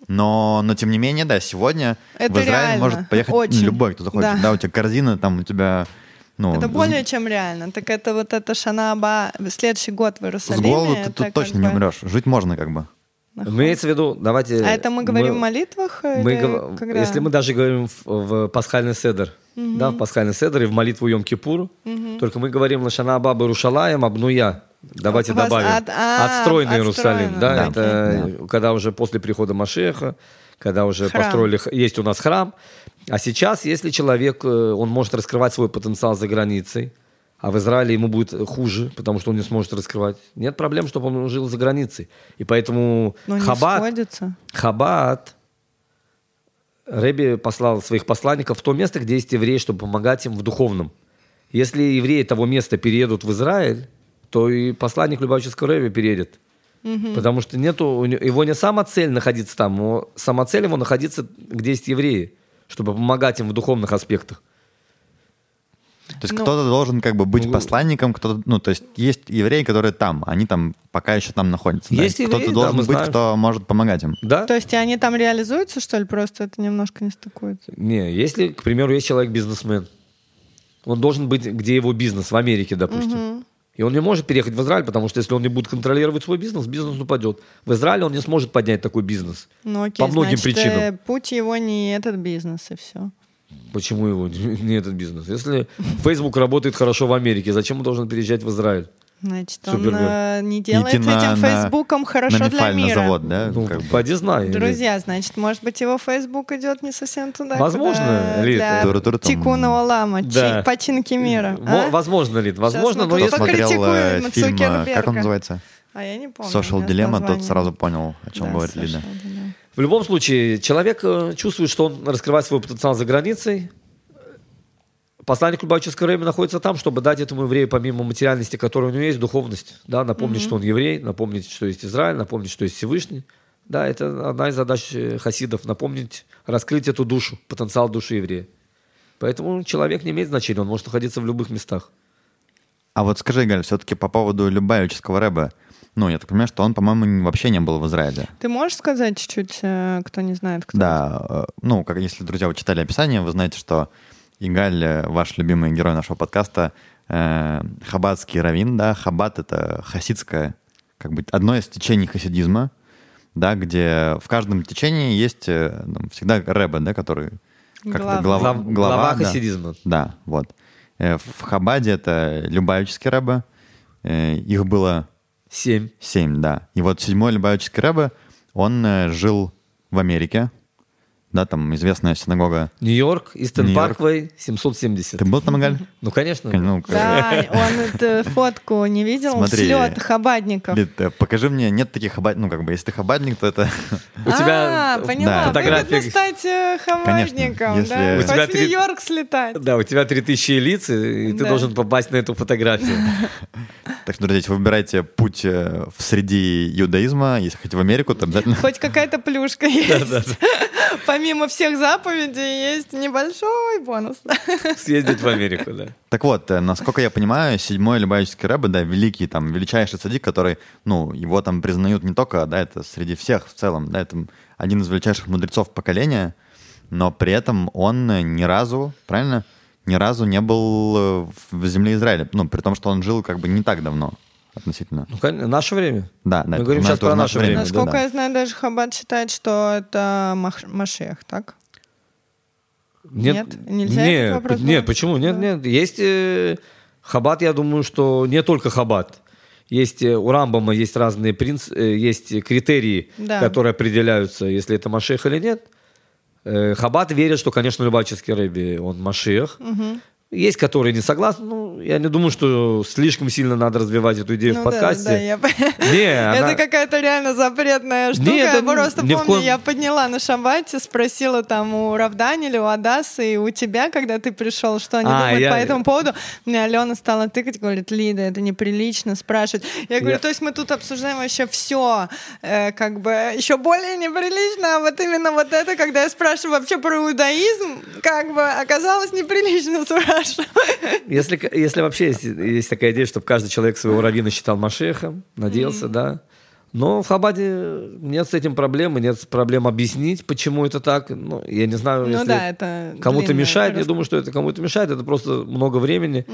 Но, но тем не менее, да, сегодня Это в Израиль реально, может поехать очень. любой, кто захочет. Да. Да. у тебя корзина, там у тебя, ну, Это с- более чем реально. Так это вот это Шана Аба, следующий год в с Иерусалиме. голоду ты тут точно не бы- умрешь. Жить можно как бы. Имеется в виду, давайте... А это мы говорим в молитвах? мы или когда? Если мы даже говорим в, в пасхальный седер, да, в пасхальный седер и в молитву Йом-Кипур, только мы говорим Лашана Абаба Рушалаем, Абнуя. Давайте Вас добавим. от- а, отстроенный Иерусалим. Да, да. это когда уже после прихода Машеха, когда уже Храм. построили, есть у нас храм. А сейчас, если человек, э, он может раскрывать свой потенциал за границей, а в Израиле ему будет хуже, потому что он не сможет раскрывать. Нет проблем, чтобы он жил за границей. И поэтому не Хаббат, сходится. Хаббат, Рэби послал своих посланников в то место, где есть евреи, чтобы помогать им в духовном. Если евреи того места переедут в Израиль, то и посланник Любавического Рэби переедет. Потому что нету, его не сама цель находиться там, но сама цель его находиться, где есть евреи, чтобы помогать им в духовных аспектах. То есть Ну. кто-то должен как бы быть Ну, посланником, кто-то, ну, то есть есть евреи, которые там, они там пока еще там находятся. да. Есть евреи, Кто-то да, должен мы быть, знаем. кто может помогать им. Да? То есть они там реализуются, что ли, просто это немножко не стыкуется? Не, если, к примеру, есть человек бизнесмен, он должен быть, где его бизнес, в Америке, допустим. И он не может переехать в Израиль, потому что если он не будет контролировать свой бизнес, бизнес упадет. В Израиле он не сможет поднять такой бизнес. Ну окей, По многим значит, причинам. э, путь его не этот бизнес, и все. Почему его (laughs) не этот бизнес? Если Facebook работает хорошо в Америке, зачем он должен переезжать в Израиль? Значит, он Супергерл. э, не делает Идти этим на- Фейсбуком хорошо на для мира. завод, да? Ну, как бы. поди знай. или- Друзья, значит, может быть, его Фейсбук идет не совсем туда, Возможно, куда Лид. для Туру-туру-тум. тикуного лама, Да. чи- починки мира. Мо- а? Возможно, Лид, возможно, но если... смотрел э, фильм, э, как он называется? А я не помню. Social Dilemma, тот сразу понял, о чем Да, говорит Лида. В любом случае, человек э, чувствует, что он раскрывает свой потенциал за границей. Посланник Любавического времени находится там, чтобы дать этому еврею, помимо материальности, которая у него есть, духовность. Да, напомнить, что он еврей, напомнить, что есть Израиль, напомнить, что есть Всевышний. Да, это одна из задач э, хасидов, напомнить, раскрыть эту душу, потенциал души еврея. Поэтому человек не имеет значения, он может находиться в любых местах. А вот скажи, Галь, все-таки по поводу Любавического рэба. ну, я так понимаю, что он, по-моему, вообще не был в Израиле. Ты можешь сказать чуть-чуть, э, кто не знает, кто Да, э, ну, как если, друзья, вы читали описание, вы знаете, что Игаль, э, ваш любимый герой нашего подкаста, э, хаббатский раввин, да, хаббат — это хасидское, как бы одно из течений хасидизма, да, где в каждом течении есть э, ну, всегда рэбе, да, который как Глава. Глав- глава, глава да. хасидизма. Да, вот. Э, В Хабаде это Любавический рэбе. Э, Их было Семь. семь, да. И вот седьмой Любавический рэбе, он жил в Америке. Да, там известная синагога. Нью-Йорк, Истон. Парквей, 770. Ты был там, Игаль? Ну, конечно. Ну, Да, (laughs) он эту фотку не видел, Смотри. слет хабадников. Лид, покажи мне, нет таких хабадников, ну, как бы, если ты хабадник, то это... (laughs) У тебя а, поняла, фотография- выгодно стать э, хабадником, если- да. У Хоть в Нью-Йорк слетать. Да, у тебя 3000 лиц, и ты должен попасть на эту фотографию. (laughs) Так что, друзья, если вы выбираете путь э, в среди иудаизма, если хотите в Америку, то обязательно... Хоть какая-то плюшка есть. Помимо всех заповедей есть небольшой бонус. (laughs) Съездить в Америку, да. Так вот, э, насколько я понимаю, седьмой Любавический рэбе, да, великий, там, величайший садик, который, ну, его там признают не только, да, это среди всех в целом, да, это один из величайших мудрецов поколения, но при этом он ни разу, правильно, ни разу не был э, в земле Израиля, ну, при том, что он жил как бы не так давно относительно. Ну, наше время. Да, да. Мы говорим сейчас про наше время. Насколько да. я знаю, даже Хаббат считает, что это Мах- Машех, так? Нет? Нельзя нет, этот вопрос нет, почему? Нет, Да. нет. Есть э, хаббат, я думаю, что не только хаббат. Есть э, у Рамбама есть разные принц, э, есть критерии, Да. которые определяются, если это Машех или нет. Э, Хаббат верит, что, конечно, Любавический Рэби, он Машех. Есть, которые не согласны. Ну, я не думаю, что слишком сильно надо развивать эту идею Ну в да, подкасте. да, я... (laughs) Не, (laughs) Это она- какая-то реально запретная штука. Нет, я это просто помню, коем- я подняла на шабате, спросила там у Равдани или у Адасы, и у тебя, когда ты пришел, что они А, думают я- по этому поводу. Мне Алена стала тыкать, говорит, Лида, это неприлично спрашивать. Я говорю, Я- то есть мы тут обсуждаем вообще все, как бы еще более неприлично, а вот именно вот это, когда я спрашиваю вообще про иудаизм, как бы оказалось неприлично спрашивать. Если, если вообще есть, есть такая идея, чтобы каждый человек своего раввина считал Машехом, надеялся, да. Но в Хабаде нет с этим проблемы, нет проблем объяснить, почему это так. Ну, я не знаю, Ну если да, кому-то мешает. Я рассказка. думаю, что это кому-то мешает. Это просто много времени.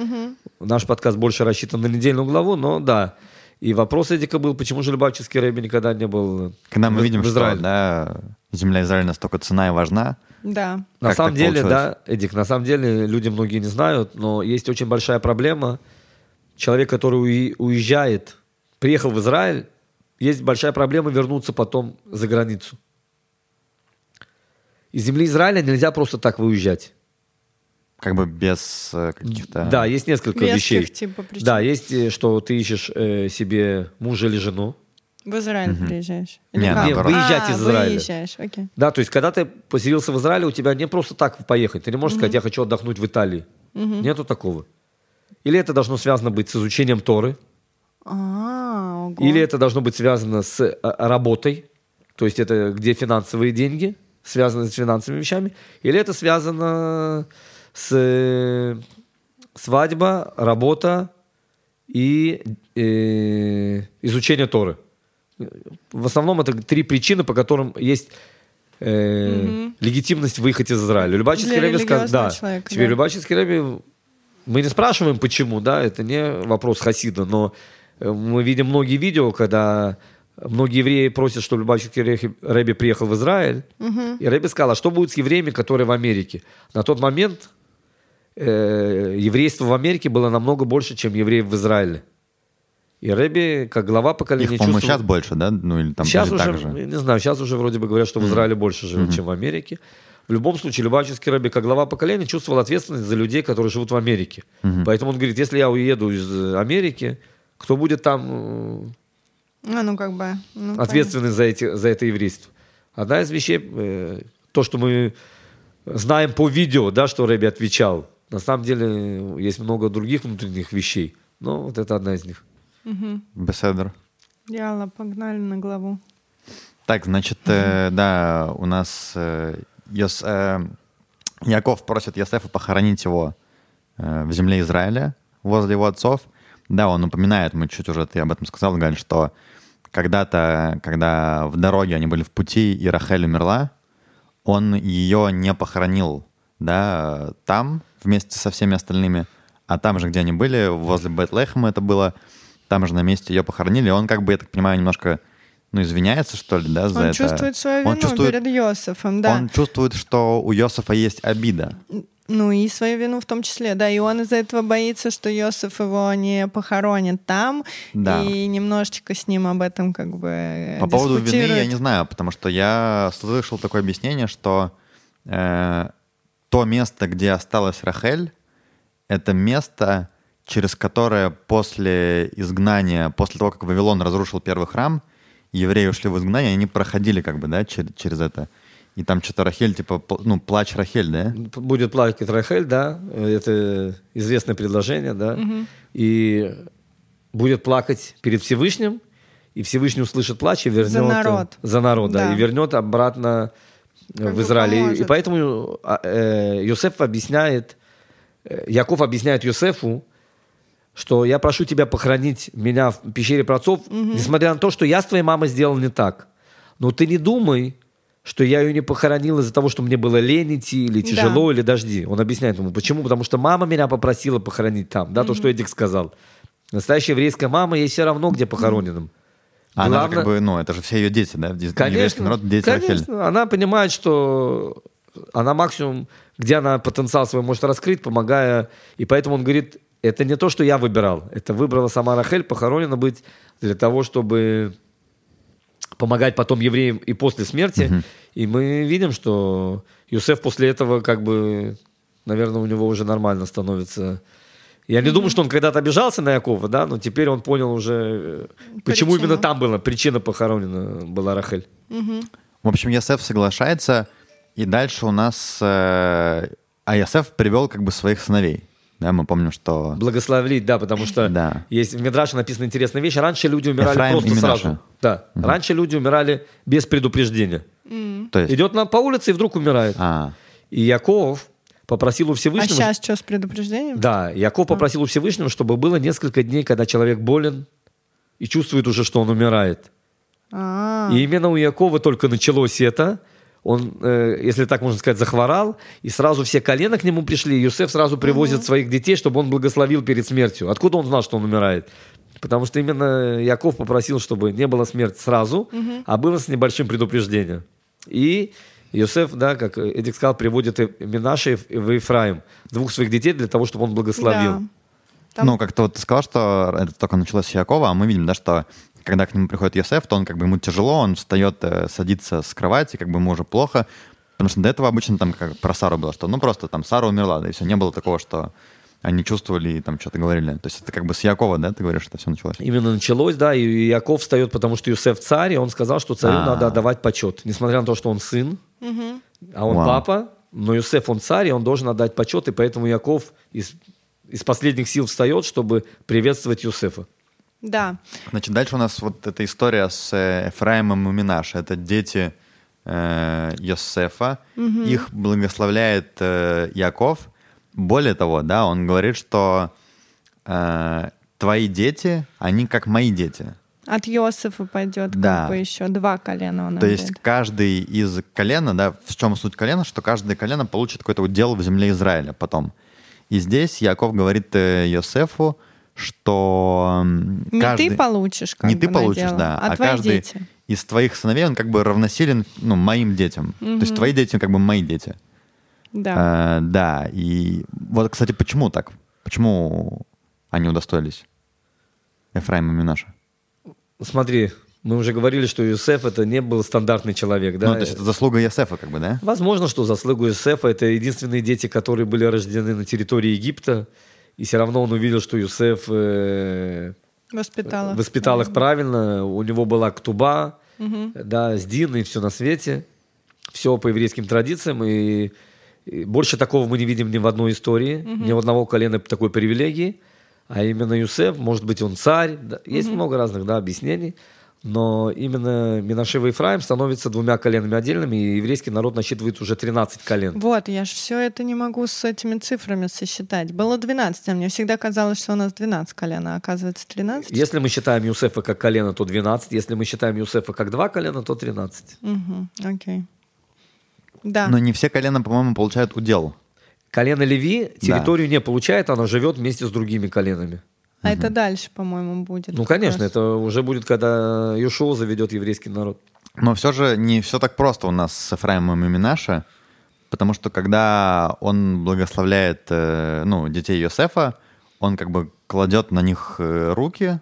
Наш подкаст больше рассчитан на недельную главу, но да. И вопрос Эдика был, почему же Любавческий рэби никогда не был Когда мы в- видим, в что Израиле. да, земля Израиля настолько цена и важна, Да. На Как самом деле, получилось? да, Эдик, на самом деле люди многие не знают, но есть очень большая проблема. Человек, который уезжает, приехал в Израиль, есть большая проблема вернуться потом за границу. Из земли Израиля нельзя просто так выезжать. Как бы без э, каких-то... Да, есть несколько Веских, вещей. типа, причин. Да, есть, э, что ты ищешь э, себе мужа или жену. В Израиль приезжаешь? Не, как? наоборот. выезжать А, из Израиля. выезжаешь, окей. Да, то есть, когда ты поселился в Израиле, у тебя не просто так поехать. Ты не можешь сказать, я хочу отдохнуть в Италии. Нету такого. Или это должно связано быть с изучением Торы, А, ого. или это должно быть связано с э, работой, то есть это где финансовые деньги, связаны с финансовыми вещами, или это связано с э, свадьба, работа и э, изучение Торы. В основном это три причины, по которым есть э, легитимность выехать из Израиля. Любаческий рэби сказал, да, человека, тебе да. Любаческий рэби, мы не спрашиваем, почему, да, это не вопрос хасида, но э, мы видим многие видео, когда многие евреи просят, чтобы Любаческий рэби- рэби приехал в Израиль, и рэби сказал, а что будет с евреями, которые в Америке? На тот момент э, еврейство в Америке было намного больше, чем евреев в Израиле. И Рэби, как глава поколения, Их, чувствовал- сейчас больше, да? Ну, или там сейчас или уже, так же. не знаю, сейчас уже вроде бы говорят, что в Израиле больше живет, чем в Америке. В любом случае, Любавческий Рэби, как глава поколения, чувствовал ответственность за людей, которые живут в Америке. Поэтому он говорит, если я уеду из э, Америки, кто будет там А, ну как бы... ну, э, ответственный за, эти, за это еврейство? Одна из вещей, э, то, что мы знаем по видео, да, что Рэби отвечал. На самом деле есть много других внутренних вещей. Но вот это одна из них. Беседер. понятно. Яла, погнали на главу. Так, значит, э, да, у нас э, Йос- э, Яков просит Йосефа похоронить его э, в земле Израиля возле его отцов. Да, он упоминает, мы чуть уже ты об этом сказал, Галь, что когда-то, когда в дороге они были в пути, и Рахель умерла, он ее не похоронил, да, там вместе со всеми остальными, а там же, где они были, возле Бетлехема это было, там же на месте ее похоронили, он как бы, я так понимаю, немножко ну, извиняется, что ли, да, за он это. чувствует свою вину он чувствует, перед Йосифом, да. Он чувствует, что у Йосифа есть обида. Ну и свою вину в том числе, да. И он из-за этого боится, что Йосиф его не похоронит там. Да. И немножечко с ним об этом как бы По поводу вины я не знаю, потому что я слышал такое объяснение, что э, то место, где осталась Рахель, это место, через которое после изгнания, после того, как Вавилон разрушил первый храм, евреи ушли в изгнание, они проходили как бы, да, через, через это. И там что-то Рахель, типа, ну, плач Рахель, да? Будет плакать Рахель, да, это известное предложение, да, и будет плакать перед Всевышним, и Всевышний услышит плач и вернет... За народ. За народ, да, Да. и вернет обратно Как в бы Израиль. И- поможет. поэтому а, э, Йосеф объясняет, э, Яков объясняет Йосефу, что я прошу тебя похоронить меня в пещере праотцов, несмотря на то, что я с твоей мамой сделал не так. Но ты не думай, что я ее не похоронил из-за того, что мне было лень идти, или тяжело, или дожди. Он объясняет ему, почему? Потому что мама меня попросила похоронить там, да, то, что Эдик сказал. Настоящая еврейская мама, ей все равно, где похороненным. А Она же Главное- как бы, ну, это же все ее дети, да? Конечно, народ, дети Рахель. конечно. Она понимает, что она максимум, где она потенциал свой может раскрыть, помогая. И поэтому он говорит, это не то, что я выбирал. Это выбрала сама Рахель, похоронена быть для того, чтобы помогать потом евреям и после смерти. И мы видим, что Юсеф после этого как бы, наверное, у него уже нормально становится. Я не думаю, что он когда-то обижался на Якова, да, но теперь он понял уже, э, почему Причину. именно там была причина похоронена была Рахель. В общем, Ясеф соглашается, и дальше у нас... э, а Ясеф привел как бы своих сыновей. Да, мы помним, что... Благословить, да, потому что Да. есть в Мидраше написана интересная вещь. Раньше люди умирали Эфраим просто сразу. Да. Раньше люди умирали без предупреждения. То есть... Идет на, по улице и вдруг умирает. А, И Яков попросил у А Всевышнего... сейчас что с предупреждением? Да, Яков попросил у Всевышнего, чтобы было несколько дней, когда человек болен и чувствует уже, что он умирает. А, И именно у Якова только началось это. Он, э, если так можно сказать, захворал, и сразу все колена к нему пришли. И Юсеф сразу привозит своих детей, чтобы он благословил перед смертью. Откуда он знал, что он умирает? Потому что именно Яков попросил, чтобы не было смерти сразу, а было с небольшим предупреждением. И Юсеф, да, как Эдик сказал, приводит и Минаше и в Ефраим, двух своих детей для того, чтобы он благословил. да. Там- Ну, как-то вот ты сказал, что это только началось с Якова, а мы видим, да, что когда к нему приходит Йосеф, то он как бы ему тяжело, он встает, э, садится с кровати, как бы ему уже плохо, потому что до этого обычно там как про Сару было, что ну просто там Сара умерла, да и все, не было такого, что они чувствовали и там что-то говорили. То есть это как бы с Якова, да, ты говоришь, что все началось? Именно началось, да, и Яков встает, потому что Юсеф царь, и он сказал, что царю А. надо отдавать почет. Несмотря на то, что он сын, а он Вау. папа, но Юсеф он царь, и он должен отдать почет, и поэтому Яков из, из последних сил встает, чтобы приветствовать Юсефа. Да. Значит, дальше у нас вот эта история с э, Эфраимом и Минаше. Это дети э, Йосефа. Их благословляет э, Яков. Более того, да, он говорит, что э, твои дети, они как мои дети. От Иосифа пойдет Да. как бы еще два колена. Он То есть будет. каждый из колена, да, в чем суть колена, что каждое колено получит какой-то удел в земле Израиля потом. И здесь Яков говорит э, Йосефу, что Не каждый... ты получишь, как не бы, ты получишь, дело, да, а, а, каждый дети. из твоих сыновей, он как бы равносилен ну, моим детям. То есть твои дети как бы мои дети. Да. Э, да, и вот, кстати, почему так? Почему они удостоились? Ефраим и Минаша. Смотри, мы уже говорили, что Юсеф это не был стандартный человек, да? Ну, то есть это заслуга Йосефа, как бы, да? Возможно, что заслугу Юсефа это единственные дети, которые были рождены на территории Египта, и все равно он увидел, что Юсеф э, Воспитала. воспитал их правильно, у него была ктуба, да, с Дин и все на свете, все по еврейским традициям, и больше такого мы не видим ни в одной истории, ни у одного колена такой привилегии, а именно Юсеф, может быть, он царь, да, есть много разных да, объяснений, Но именно Минашев и Ефраим становятся двумя коленами отдельными, и еврейский народ насчитывает уже 13 колен. Вот, я же все это не могу с этими цифрами сосчитать. Было 12, а мне всегда казалось, что у нас 12 колен, а оказывается 13. Если мы считаем Юсефа как колено, то 12. Если мы считаем Юсефа как два колена, то 13. Угу, окей. Да. Но не все колена, по-моему, получают удел. Колено Леви территорию да. не получает, она живет вместе с другими коленами. А угу. это дальше, по-моему, будет. Ну, конечно, раз. это уже будет, когда Юшоу заведет еврейский народ. Но все же не все так просто у нас с Ефраимом и Минаша, потому что когда он благословляет э, ну, детей Йосефа, он как бы кладет на них э, руки,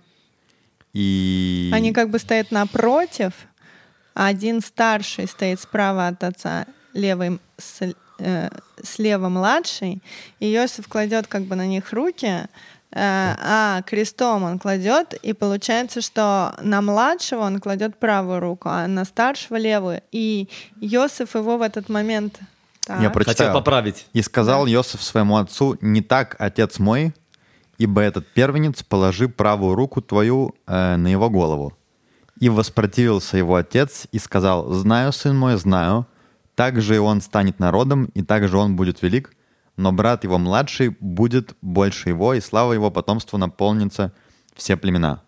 и... Они как бы стоят напротив, а один старший стоит справа от отца, левый с, э, слева младший, и Иосиф кладет как бы на них руки, Э, а крестом он кладет, и получается, что на младшего он кладет правую руку, а на старшего левую. И Йосиф его в этот момент... Так. Я прочитаю. Хотел поправить. «И сказал да. Йосиф своему отцу, не так, отец мой, ибо этот первенец, положи правую руку твою э, на его голову». И воспротивился его отец и сказал, «Знаю, сын мой, знаю, так же и он станет народом, и так же он будет велик, но брат его младший будет больше его, и слава его потомству наполнится все племена.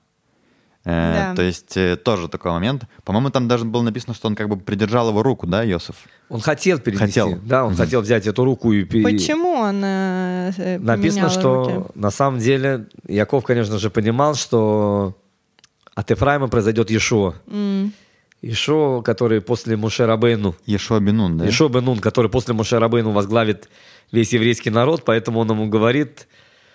Э, да. То есть э, тоже такой момент. По-моему, там даже было написано, что он как бы придержал его руку, да, Йосиф? Он хотел перенести. Хотел. Да, он mm хотел взять эту руку и... Почему он э, Написано, что руки? на самом деле Яков, конечно же, понимал, что от Ефраима произойдет Иешуа. Mm. Ишо, который после Муше Рабейну... Ишо Бенун, да? Ишо Бенун, который после Муше Рабейну возглавит весь еврейский народ, поэтому он ему говорит,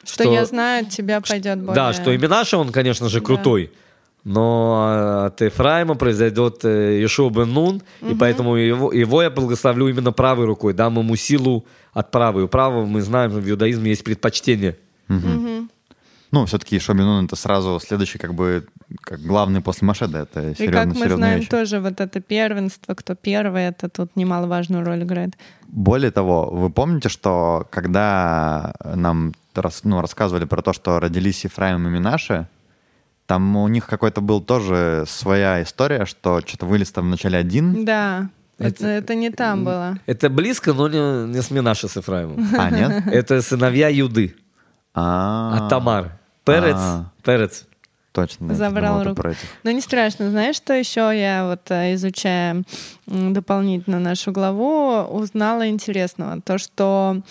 что, что я знаю, от тебя пойдет более... Да, что имя наше, он, конечно же, крутой. Да. Но от Ефраима произойдет Ишо Бен Нун, угу. и поэтому его, его я благословлю именно правой рукой, дам ему силу от правой. У правого, мы знаем, в иудаизме есть предпочтение. Угу. Угу. Ну, все-таки Шобинун это сразу следующий, как бы, как главный после Машеда. Это серьезно, И как мы знаем, вещи. тоже вот это первенство, кто первый, это тут немаловажную роль играет. Более того, вы помните, что когда нам ну, рассказывали про то, что родились Ефраим и Минаши, там у них какой-то был тоже своя история, что что-то вылез там вначале один. Да. Это, это не там было. Это близко, но не, не с Минаши с Ефраимом. А, нет? (laughs) Это сыновья Юды. А, От Тамар. Перец, а, перец. Точно. Забрал руку. Но не страшно. Знаешь, что еще я вот э, изучая дополнительно нашу главу узнала интересного? То, что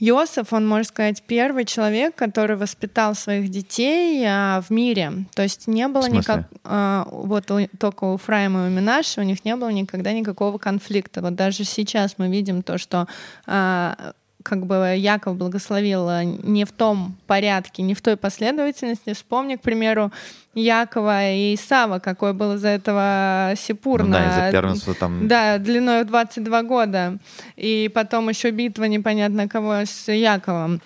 Йосиф, он, можно сказать, первый человек, который воспитал своих детей а, в мире. То есть не было никак... А, вот у, только у Фрайма и у Минаши у них не было никогда никакого конфликта. Вот даже сейчас мы видим то, что а, как бы Яков благословил э, не в том порядке, не в той последовательности. Вспомни, к примеру, Якова и Исава, какой был из-за этого Сипур. Ну, да, из-за первенства там... Да, длиной в 22 года. И потом еще битва непонятно кого с Яковом.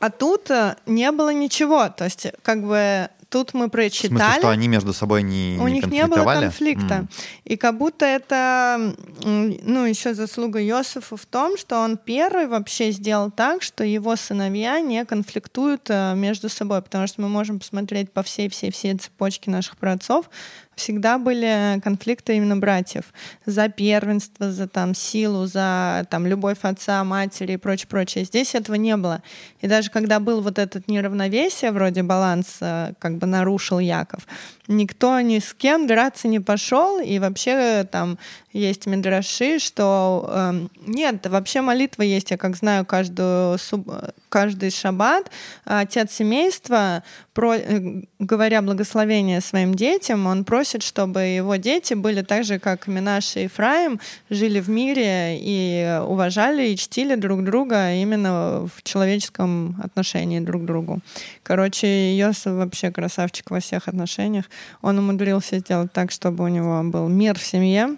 А тут э, не было ничего. То есть, как бы тут мы прочитали. В смысле, что они между собой не У не них не было конфликта. Mm. И как будто это, ну, еще заслуга Иосифа в том, что он первый вообще сделал так, что его сыновья не конфликтуют э, между собой, потому что мы можем посмотреть по всей-всей-всей цепочке наших праотцов, всегда были конфликты именно братьев за первенство, за там силу, за там любовь отца, матери и прочее, прочее. Здесь этого не было. И даже когда был вот этот неравновесие, вроде баланс, как бы нарушил Яков, никто ни с кем драться не пошел, и вообще там есть мидраши, что э, нет, вообще молитва есть, я как знаю, каждую, суб, каждый шаббат отец семейства, про, э, говоря благословение своим детям, он просит, чтобы его дети были так же, как Минаш и Ефраим, жили в мире и уважали и чтили друг друга именно в человеческом отношении друг к другу. Короче, Йосиф вообще красавчик во всех отношениях. Он умудрился сделать так, чтобы у него был мир в семье,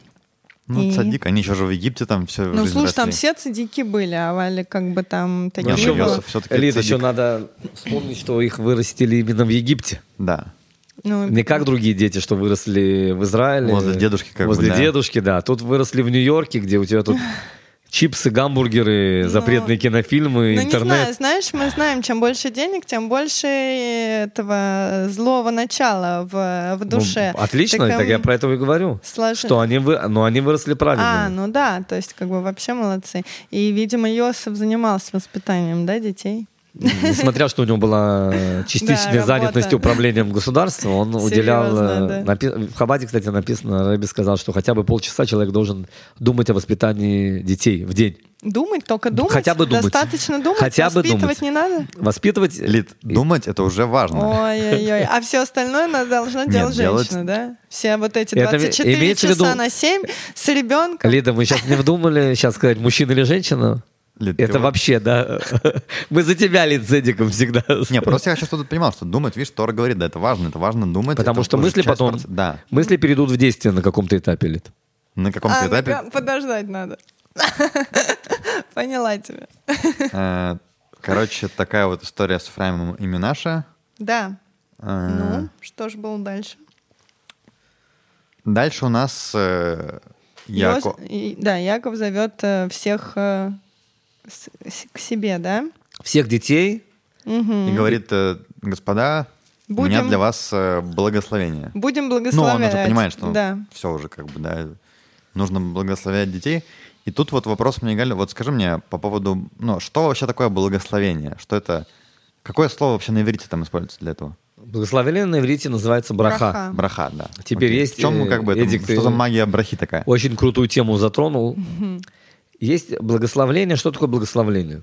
ну, и... цадик, они еще же в Египте там все Ну, слушай, там все цадики были, а Вали как бы там такие еще, было. Лид, еще надо вспомнить, что их вырастили именно в Египте. Да. Ну, Не как другие дети, что выросли в Израиле. Возле дедушки как Возле бы, да. дедушки, да. Тут выросли в Нью-Йорке, где у тебя тут (laughs) чипсы, гамбургеры, Ну, запретные кинофильмы, Ну, не знаю, интернет. знаешь, мы знаем, чем больше денег, тем больше этого злого начала в, в Ну, душе. отлично, так, эм, я про это и говорю. сложно. Что они, вы, но они выросли правильно. А, ну да, то есть как бы вообще молодцы. И, видимо, Йосиф занимался воспитанием, да, детей? Несмотря, что у него была частичная Да, занятость управлением государством, он уделял... э, Серьезно, да. напи- В Хабаде, кстати, написано, Рэби сказал, что хотя бы полчаса человек должен думать о воспитании детей в день. Думать, только думать? Хотя бы думать. Достаточно думать? Хотя бы Воспитывать думать. не надо? Воспитывать... Лид, думать это уже важно. Ой-ой-ой. А все остальное надо должна Нет, делать делать- женщина, да? Все вот эти Это 24 имеется в часа виду- на 7 с ребенком. Лида, мы сейчас не вдумали, сейчас сказать, мужчина или женщина? Лид, ты Это вообще, да. (laughs) Мы за тебя, Эдиком всегда. Не, просто я хочу, чтобы ты понимал, что думать, видишь, Тора говорит, да, это важно, это важно думать. Потому что мысли потом... Да, Мысли перейдут в действие на каком-то этапе, Лид. на каком-то А, этапе. подождать надо. (laughs) Поняла тебя. э, Короче, такая вот история с Ефраимом и Минаша. Да. Э, Ну, что ж было дальше? Дальше у нас э, Яко- Йос- и- Да, Яков зовет всех с- с- к себе, да? Всех детей Мгм. и говорит, э, господа, у меня Будем- для вас э, благословение. Будем Ну, он благословлять. уже понимает, что Да. все уже как бы, да, нужно благословлять детей. И тут вот вопрос мне, Галя, вот скажи мне по поводу, ну, что вообще такое благословение? Что это, какое слово вообще на иврите там используется для этого? Благословение на иврите называется браха. Браха. Браха, да. Теперь Окей. есть, В чем, э, как бы, это, что за магия брахи такая? Очень крутую тему затронул. Есть благословление. Что такое благословление?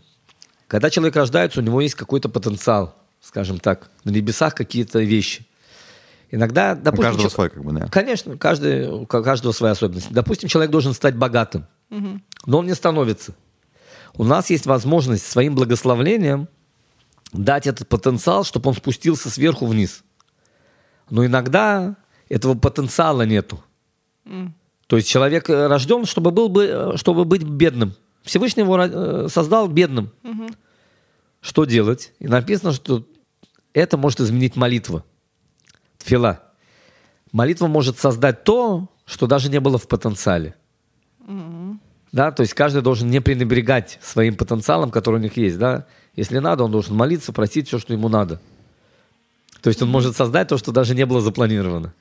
Когда человек рождается, у него есть какой-то потенциал, скажем так, на небесах какие-то вещи. Иногда, У допустим, каждого чел- свой, как бы, да. Конечно, каждый, у ка- каждого своя особенность. Допустим, человек должен стать богатым, но он не становится. У нас есть возможность своим благословлением дать этот потенциал, чтобы он спустился сверху вниз. Но иногда этого потенциала нету. То есть человек э, рожден, чтобы, был бы, э, чтобы быть бедным. Всевышний его э, создал бедным. Что делать? И написано, что это может изменить молитва. Тфила. Молитва может создать то, что даже не было в потенциале. Да, то есть каждый должен не пренебрегать своим потенциалом, который у них есть. Да? Если надо, он должен молиться, просить все, что ему надо. То есть он может создать то, что даже не было запланировано.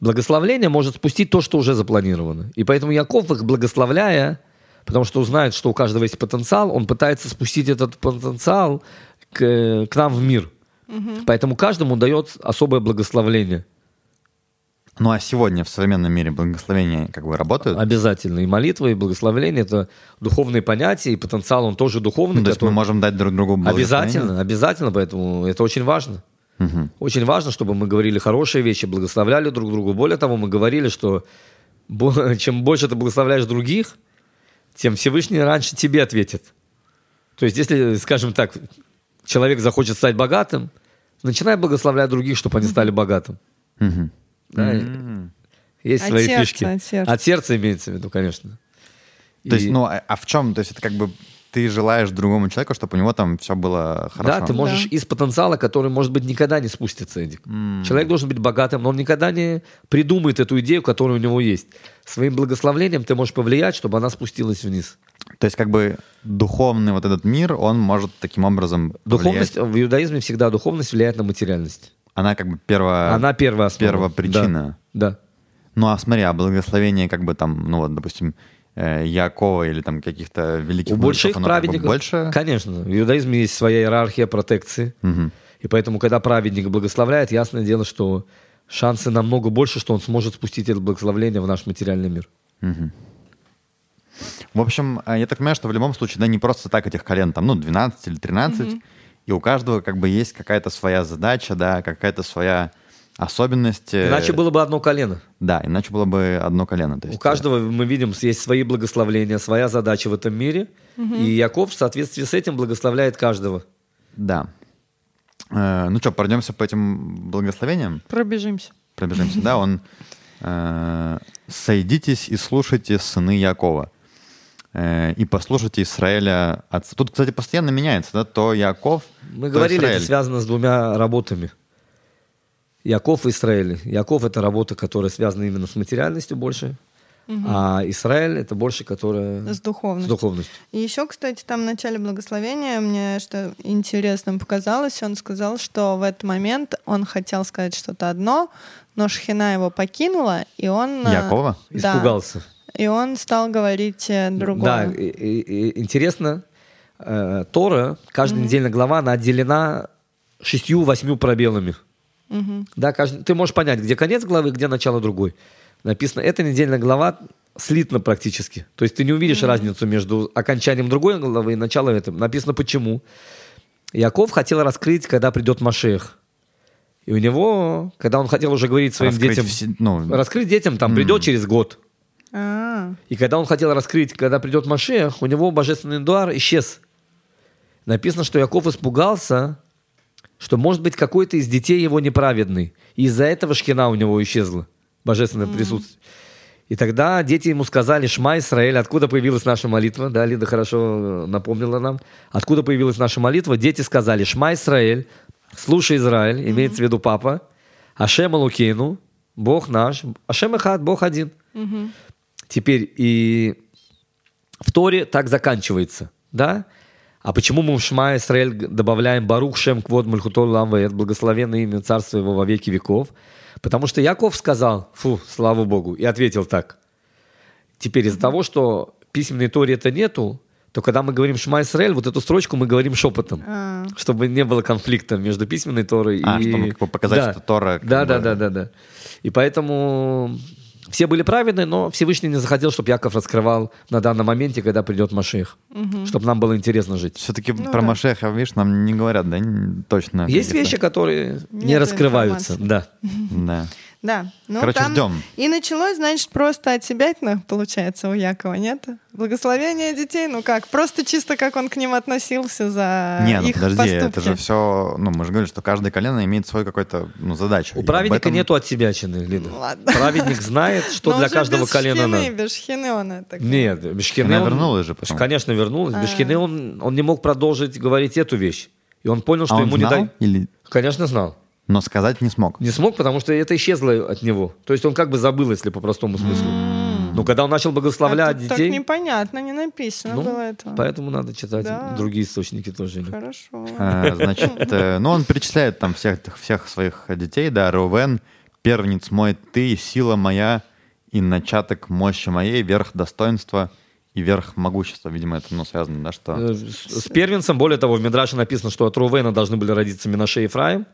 Благословление может спустить то, что уже запланировано. И поэтому Яков их благословляя, потому что узнает, что у каждого есть потенциал, он пытается спустить этот потенциал к, к нам в мир. Поэтому каждому дает особое благословление. Ну, а сегодня в современном мире благословения как бы работают? Обязательно. И молитва, и благословление – это духовные понятия, и потенциал, он тоже духовный. Ну, то есть мы который- можем дать друг другу благословение? Обязательно, обязательно, поэтому это очень важно. Очень важно, чтобы мы говорили хорошие вещи, благословляли друг друга. Более того, мы говорили, что (laughs) чем больше ты благословляешь других, тем Всевышний раньше тебе ответит. То есть, если, скажем так, человек захочет стать богатым, начинай благословлять других, чтобы они стали богатым. Мгм. Да, и Есть От свои сердца, фишки. от сердца. От сердца имеется в виду, конечно. То есть, И- ну, а а в чем? То есть это как бы ты желаешь другому человеку, чтобы у него там все было хорошо? Да, ты можешь Да. из потенциала, который, может быть, никогда не спустится, Эдик. Человек должен быть богатым, но он никогда не придумает эту идею, которая у него есть. Своим благословлением ты можешь повлиять, чтобы она спустилась вниз. То есть как бы духовный вот этот мир, он может таким образом Духовность, повлиять. в иудаизме всегда духовность влияет на материальность. Она как бы первая... она первая основа. первопричина. Да. да. Ну, а смотри, а благословение как бы там, ну вот, допустим, Якова или там каких-то великих У больших мудрецов, оно как бы праведников... больше... Конечно. В иудаизме есть своя иерархия протекции. Мгм. И поэтому, когда праведник благословляет, ясное дело, что шансы намного больше, что он сможет спустить это благословление в наш материальный мир. В общем, э, я так понимаю, что в любом случае, да, не просто так этих колен, там, ну, 12 или 13, и у каждого как бы есть какая-то своя задача, да, какая-то своя особенность. э, Иначе было бы одно колено. Да, иначе было бы одно колено. То есть, У каждого, мы видим, есть свои благословления, своя задача в этом мире. И Яков в соответствии с этим благословляет каждого. э, Да. Э, ну что, пройдемся по этим благословениям? Пробежимся. Пробежимся, да, он э, «Сойдитесь и слушайте, сыны Якова, э, и послушайте Израиля отца». Тут, кстати, постоянно меняется, да, то Яков, Мы то говорили, Израиль. это связано с двумя работами. Яков и Израиль. Яков – это работа, которая связана именно с материальностью больше, А Израиль это больше, которая С духовностью. с духовностью. И еще, кстати, там в начале благословения мне что интересным показалось, он сказал, что в этот момент он хотел сказать что-то одно, но Шхина его покинула, и он... э, Якова? да, Испугался. и он стал говорить э, Да, другое. и- и- и интересно, э, Тора, каждая недельная глава, она отделена шестью-восьмью пробелами. Да, каждый, ты можешь понять, где конец главы, где начало другой. Написано, эта недельная глава слитна практически. То есть ты не увидишь разницу между окончанием другой главы и началом этого. Написано почему. Яков хотел раскрыть, когда придет Машех. И у него, когда он хотел уже говорить своим Раскрыть детям, все- ну, раскрыть детям, там придет через год. А, И когда он хотел раскрыть, когда придет Машех, у него божественный дуар исчез. Написано, что Яков испугался, что может быть какой-то из детей его неправедный. И из-за этого шкина у него исчезла, божественное присутствие. И тогда дети ему сказали, Шма Исраэль, откуда появилась наша молитва? Да, Лида хорошо э, напомнила нам. Откуда появилась наша молитва? Дети сказали, Шма Исраэль, слушай Израиль, имеется в виду папа, Ашем Алукейну, Бог наш, Ашем Эхад, Бог один. Теперь и в Торе так заканчивается, да? А почему мы в Шма Исраэль добавляем Барух Шем Квод Мальхутол Ламвеет, благословенное имя Царства Его во веки веков? Потому что Яков сказал, фу, слава Богу, и ответил так. Теперь из-за того, что письменной Торе это нету, то когда мы говорим Шма Исраэль, вот эту строчку мы говорим шепотом, А. чтобы не было конфликта между письменной Торой А, и... чтобы как бы показать, Да. что Тора Да, да, да, да, да. И поэтому все были праведны, но Всевышний не захотел, чтобы Яков раскрывал на данном моменте, когда придет Машех. Чтобы нам было интересно жить. Все-таки Ну про да. Машеха, видишь, нам не говорят, да, точно. Есть вещи, которые не Нету раскрываются. информации. Да. Да. Да. Ну, Короче, там ждем. И началось, значит, просто от себя, получается, у Якова, нет? Благословение детей, ну как? Просто чисто как он к ним относился за Не, ну их подожди, поступки. это же все, ну мы же говорили, что каждое колено имеет свою какую-то ну, задачу. У И праведника этом- нету от себя чины, Лида. Ладно. Праведник знает, что Но для каждого без колена шхины, надо. без шхины он это... Нет, без шкины Она он- вернулась же потом. Конечно, вернулась. Без А. шкины он, он не мог продолжить говорить эту вещь. И он понял, что А он ему не знал дай. или... Конечно, знал. Но сказать не смог. Не смог, потому что это исчезло от него. То есть он как бы забыл, если по простому смыслу. Но когда он начал благословлять А тут так детей, непонятно, не написано ну, было этого. поэтому надо читать Да. другие источники тоже. Хорошо. А, Значит, (laughs) э, ну он перечисляет там всех, всех своих детей, да, Рувен, первенец мой ты, сила моя и начаток мощи моей, верх достоинства и верх могущества. Видимо, это ну, связано, да, что... Э, С, с первенцем, более того, в Мидраше написано, что от Рувена должны были родиться Минаше и Ефраим.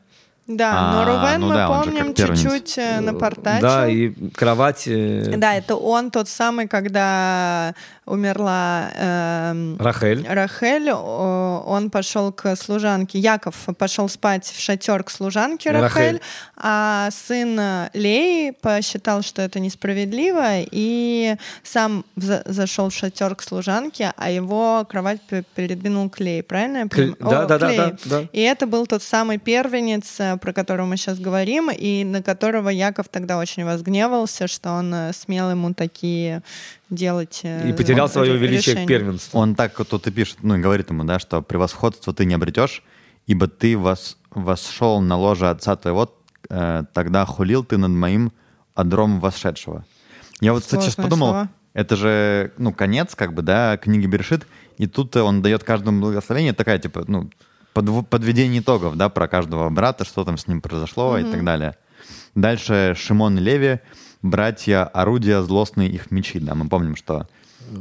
Да, но А, Рувен, ну мы да, помним, чуть-чуть э, напортачил. Да, и кровать э, Да, это он тот самый, когда умерла эм, Рахель. Рахель, он пошел к служанке, Яков пошел спать в шатер к служанке Рахель, Рахель. а сын э, Леи посчитал, что это несправедливо, и сам за- зашел в шатер к служанке, а его кровать передвинул к Лее, правильно? К- да, О, да, да, да, да. И это был тот самый первенец, э, про которого мы сейчас говорим, и на которого Яков тогда очень возгневался, что он э, смел ему такие делать э, И потерял ре- свое величие решения. к первенству. Он так вот тут и пишет, ну и говорит ему, да, что превосходство ты не обретешь, ибо ты вос, восшел на ложе отца твоего, э, тогда хулил ты над моим одром восшедшего. Я вот, кстати, сейчас подумал, слово. это же, ну, конец, как бы, да, книги Берешит, и тут он дает каждому благословение, такая, типа, ну, подв- подведение итогов, да, про каждого брата, что там с ним произошло и так далее. Дальше Шимон и Леви, братья, орудия злостные их мечи, да, мы помним, что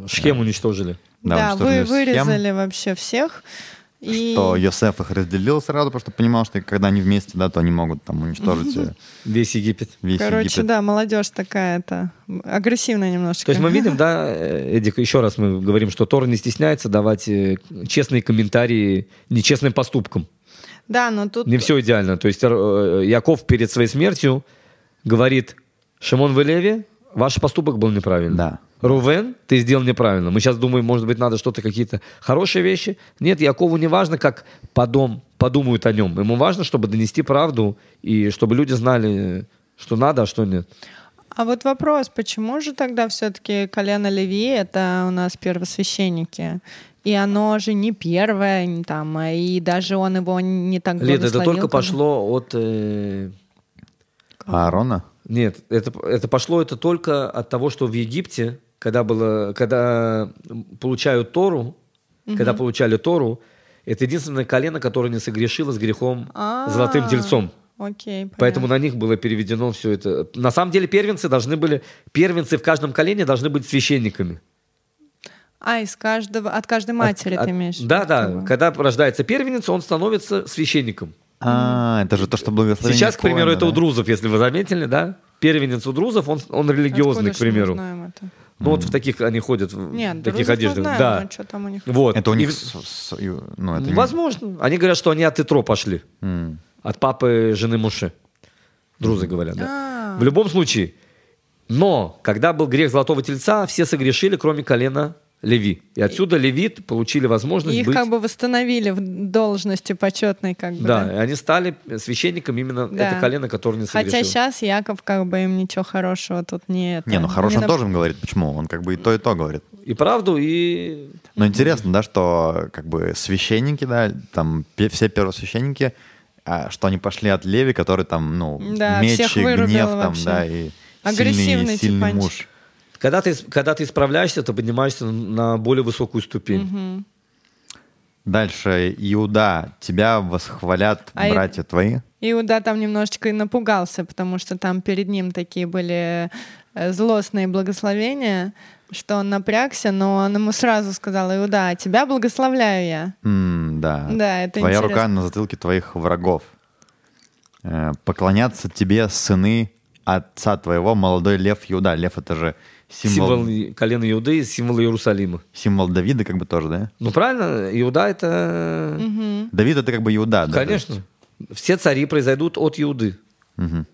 Шхем уничтожили. Да, уничтожили вы Схем, вырезали вообще всех. И... что Йосеф их разделил сразу, потому что понимал, что когда они вместе, да, то они могут там уничтожить э, Весь Египет. весь Короче, Египет. да, молодежь такая-то агрессивная немножко. То есть мы (laughs) видим, да, э, Эдик, еще раз мы говорим, что Тора не стесняется давать э, честные комментарии нечестным поступкам. Да, но тут... Не все идеально. То есть Яков перед своей смертью говорит, Шимон вы Леви, ваш поступок был неправильный. Да. Рувен, ты сделал неправильно. Мы сейчас думаем, может быть, надо что-то, какие-то хорошие вещи. Нет, Якову не важно, как подом, подумают о нем. Ему важно, чтобы донести правду и чтобы люди знали, что надо, а что нет. А вот вопрос, почему же тогда все-таки колено Леви это у нас первосвященники? И оно же не первое, не там, а и даже он его не так Лид, это только как- пошло от... э, Аарона? Нет, это, это пошло это только от того, что в Египте, когда, было, когда получают Тору, угу. когда получали Тору, это единственное колено, которое не согрешило с грехом А-а-а. золотым тельцом. Окей, понятно. Поэтому на них было переведено все это. На самом деле первенцы должны были, первенцы в каждом колене должны быть священниками. А, из каждого, от каждой матери от, ты имеешь? Да, да. Когда рождается первенец, он становится священником. А, это же то, что благословение. Сейчас, к примеру, это да? у друзов, если вы заметили, да? Первенец у друзов, он, он религиозный, Откуда к примеру. Мы знаем это? Ну, вот в таких они ходят, Нет, в таких одеждах. Знаем, да. Что там у них. Вот. Это у них... И... С, ну, это Возможно. Они говорят, что они от Итро пошли. Mm. От папы жены Муше. Друзы говорят, да. А-а-а. В любом случае. Но, когда был грех Золотого Тельца, все согрешили, кроме колена Леви. И отсюда левит получили возможность Их быть... как бы восстановили в должности почетной. Как бы, да, да, и они стали священником именно да. это колено, которое не согрешило. Хотя сейчас Яков как бы им ничего хорошего тут не... Это, не, ну хорошо он тоже им говорит. Почему? Он как бы и то, и то говорит. И правду, и... Но интересно, да, что как бы священники, да, там все первосвященники, а, что они пошли от Леви, который там, ну, да, меч и гнев там, да, и сильный, сильный муж. Когда ты, когда ты исправляешься, ты поднимаешься на более высокую ступень. Угу. Дальше, Иуда, тебя восхвалят а братья и... твои? Иуда там немножечко и напугался, потому что там перед ним такие были э, злостные благословения, что он напрягся, но он ему сразу сказал, Иуда, тебя благословляю я. Mm, да. Да, это Твоя интересно. рука на затылке твоих врагов. Э, поклонятся тебе сыны отца твоего, молодой лев Иуда. Лев — это же Символ, символ колена Иуды, символ Иерусалима. Символ Давида как бы тоже, да? Ну правильно, Иуда это... Угу. Давид это как бы Иуда, да? Конечно. Все цари произойдут от Иуды. Угу.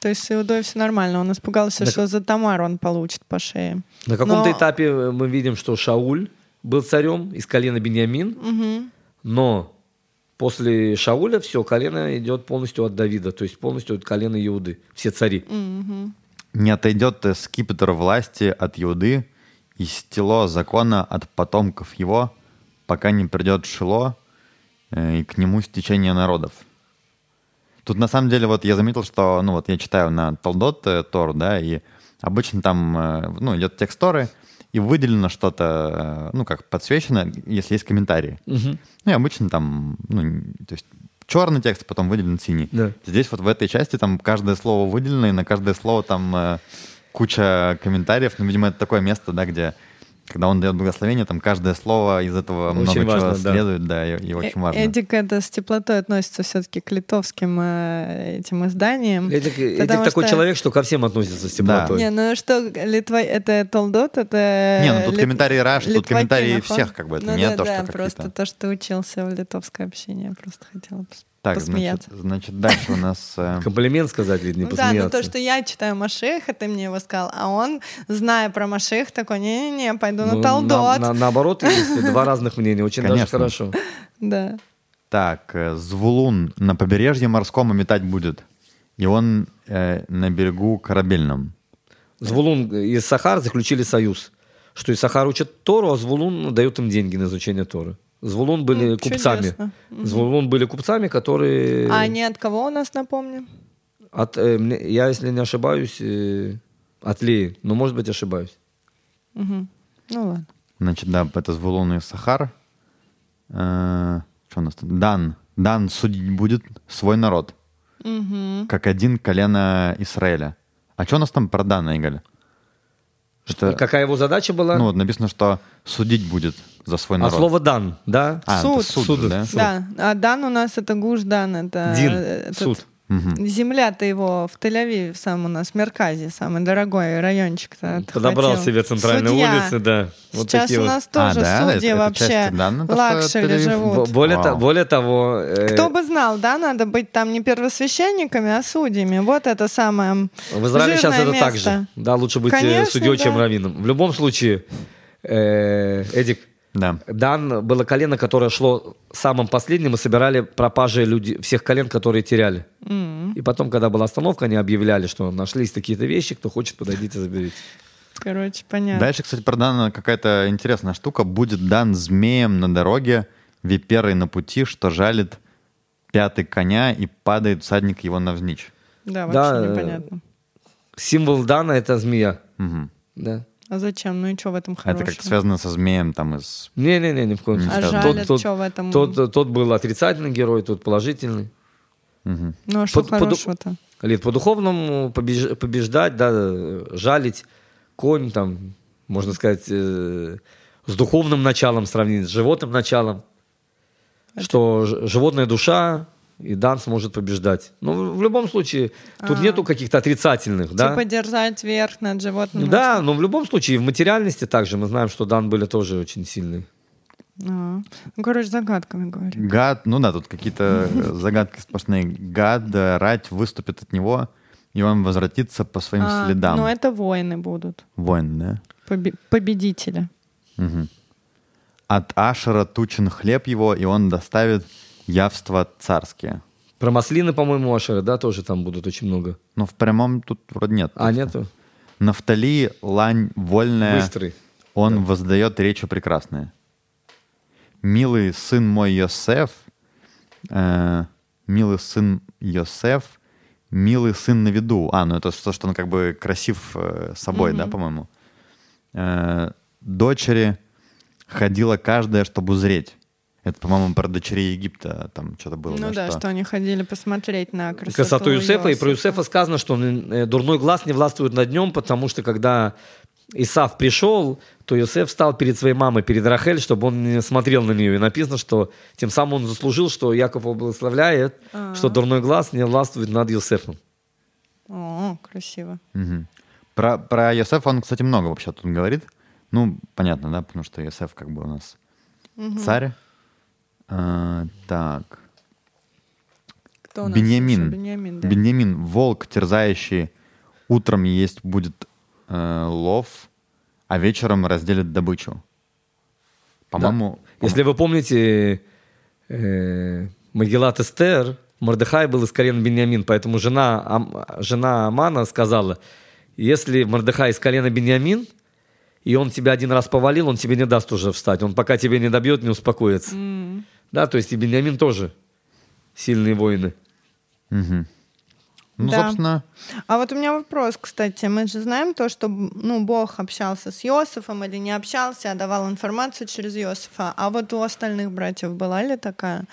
То есть с Иудой все нормально. Он испугался, На... что за Тамар он получит по шее. На каком-то Но... этапе мы видим, что Шауль был царем из колена Бениамин, угу. но после Шауля все, колено идет полностью от Давида, то есть полностью от колена Иуды, все цари. Угу не отойдет скипетр власти от Иуды и стело закона от потомков его, пока не придет Шило э, и к нему стечение народов. Тут на самом деле вот я заметил, что, ну вот я читаю на Талдот э, Тор, да, и обычно там, э, ну, идет текст Торы, и выделено что-то, ну, как подсвечено, если есть комментарии. Угу. Ну, и обычно там, ну, то есть черный текст, потом выделен синий. Да. Здесь вот в этой части там каждое слово выделено, и на каждое слово там э, куча комментариев. Ну, видимо, это такое место, да, где когда он дает благословение, там каждое слово из этого очень много важно, чего да. следует, да, и, и очень важно. Эдик это с теплотой относится все-таки к литовским э, этим изданиям. Эдик, Эдик что... такой человек, что ко всем относится с теплотой. Да. Не, ну что, Литва, это Толдот, это... Не, ну тут Лит... комментарии Раш, тут комментарии всех, как бы, это ну, не да, то, да, что просто то, что учился в литовское общение, просто хотела так, значит, значит, дальше у нас... (laughs) Э, Комплимент сказать, ведь не ну, посмеяться. Да, но то, что я читаю Машеха, ты мне его сказал, а он, зная про Машех, такой, не-не-не, пойду ну, на Талдот. На, на, наоборот, есть два разных мнения, очень Конечно. даже хорошо. Да. Так, э, Звулун на побережье морском метать будет, и он э, на берегу корабельном. Звулун и Сахар заключили союз, что и Сахар учат Тору, а Звулун дает им деньги на изучение Торы. Звулун были ну, купцами. Чудесно. Звулун были купцами, которые... А они от кого у нас, напомним? От, э, я, если не ошибаюсь, э, от Леи. Но, может быть, ошибаюсь. Угу. Ну, ладно. Значит, да, это Звулун и Сахар. Э, что у нас там? Дан. Дан судить будет свой народ. Угу. Как один колено Израиля. А что у нас там про Дана, Игаль? Что... Какая его задача была? Ну, вот написано, что судить будет за свой а народ. А слово дан, да? А, суд. суд, суд, да? Да, а дан у нас это гуш дан, это... Дин, этот... суд. Угу. Земля-то его в Тель-Авиве, сам у нас, в Мерказе, самый дорогой райончик-то. Подобрал себе центральные Судья. улицы, да. Вот Сейчас у нас вот. тоже а, да? судьи это, вообще это часть, да, luxury живут. Более, то, более того... Э... Кто бы знал, да, надо быть там не первосвященниками, а судьями. Вот это самое В Израиле сейчас это место. так же. Да, лучше быть э, Конечно, судьей, да. чем раввином. В любом случае, э, Эдик, да. Дан было колено, которое шло самым последним, и собирали пропажи люди, всех колен, которые теряли. Mm-hmm. И потом, когда была остановка, они объявляли, что нашлись такие-то вещи, кто хочет, подойдите, заберите. Короче, понятно. Дальше, кстати, про Дана какая-то интересная штука. Будет дан змеем на дороге, виперой на пути, что жалит пятый коня и падает всадник его навзничь. Да, вообще да, непонятно. Символ Дана — это змея. Мгм. Да. А зачем? Ну и что в этом А хорошего? Это как связано со змеем там из... Не-не-не, ни в коем Не А случае. связано. жалят, Тот, что в этом? тот, тот, тот был отрицательный герой, тот положительный. Мгм. Ну а что под- хорошего-то? Лид, по-духовному побеж- побеждать, да, жалить конь, там, можно сказать, э, с духовным началом сравнить, с животным началом, что ж- животная душа и дан сможет побеждать. Но в, в любом случае, тут А. нету каких-то отрицательных, да? Типа держать верх над животным. Да, но в любом случае, и в материальности также мы знаем, что дан были тоже очень сильные. А. Ну, короче, загадками говорит. Гад, ну да, тут какие-то (laughs) загадки сплошные. Гад, рать выступит от него, и он возвратится по своим А, следам. Ну, это воины будут. Воин, да? Побе- победители. Мгм. От Ашера тучен хлеб его, и он доставит явства царские. Про маслины, по-моему, Ашера, да, тоже там будут очень много. Но в прямом тут вроде нет. А, нету? Нафтали, лань вольная, Быстрый. он воздает речи прекрасные. Милый сын мой Йосеф, э, милый сын Йосеф, милый сын на виду. А, ну это то, что он как бы красив э, собой, да, по-моему. Э, дочери ходила каждая, чтобы узреть. Это, по-моему, про дочерей Египта там что-то было. Ну да, что они ходили посмотреть на красоту, красоту Юсефа. И про Иосифа. Юсефа сказано, что он, э, дурной глаз не властвует над нем, потому что когда Исав пришел, то Юсеф стал перед своей мамой, перед Рахель, чтобы он не смотрел на нее. И написано, что тем самым он заслужил, что Яков его благословляет, А. что дурной глаз не властвует над Юсефом. О, красиво. Мгм. Про, про Йосефа он, кстати, много вообще тут говорит. Ну, понятно, да, потому что Йосеф как бы у нас царь. А, так. Кто у нас Беньямин. еще? Беньямин, да. Беньямин, волк, терзающий, утром есть будет э, лов, а вечером разделит добычу. По-моему, Если вы помните э, Магеллат Эстер, Мордыхай был из колена Беньямин, поэтому жена, Ам- жена Амана сказала, если Мордыхай из колена Беньямин, и он тебя один раз повалил, он тебе не даст уже встать. Он пока тебя не добьет, не успокоится. М. Да, то есть и Беньямин тоже сильные воины. Мгм. Ну, Да. собственно, А вот у меня вопрос, кстати. Мы же знаем то, что ну, Бог общался с Иосифом или не общался, а давал информацию через Иосифа. А вот у остальных братьев была ли такая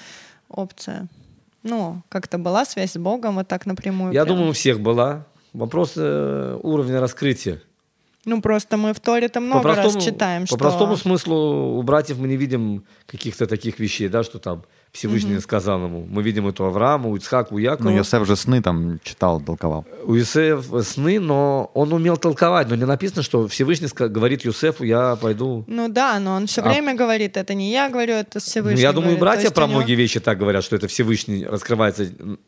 опция? Ну, как-то была связь с Богом вот так напрямую? Я прям? думаю, у всех была. Вопрос э, уровня раскрытия. Ну, просто мы в Торе-то много раз читаем, по что... простому смыслу у братьев мы не видим каких-то таких вещей, да, что там Всевышний сказал ему. Мы видим это у Авраама, у Ицхака, у Якова. ну, Йосеф же сны там читал, толковал. У Юсефа сны, но он умел толковать, но не написано, что Всевышний говорит Юсефу, я пойду. Ну да, но он все А- время говорит, это не я говорю, это Ну, Всевышний я думаю, говорит. братья про него- многие вещи так говорят, что это Всевышний раскрывается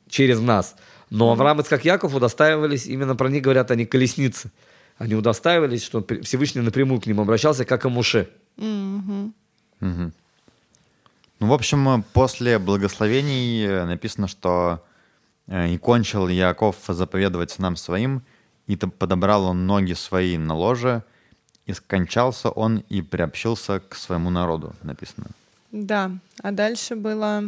через нас. Но Авраам, Ицхак, Яков удостаивались, именно про них говорят, они колесницы. Они удостаивались, что Всевышний напрямую к ним обращался, как и Муше. Мгм. Мгм. Ну, в общем, э, после благословений э, написано, что э, «И кончил Яков заповедовать сынам своим, и подобрал он ноги свои на ложе, и скончался он и приобщился к своему народу», написано. Да, а дальше было...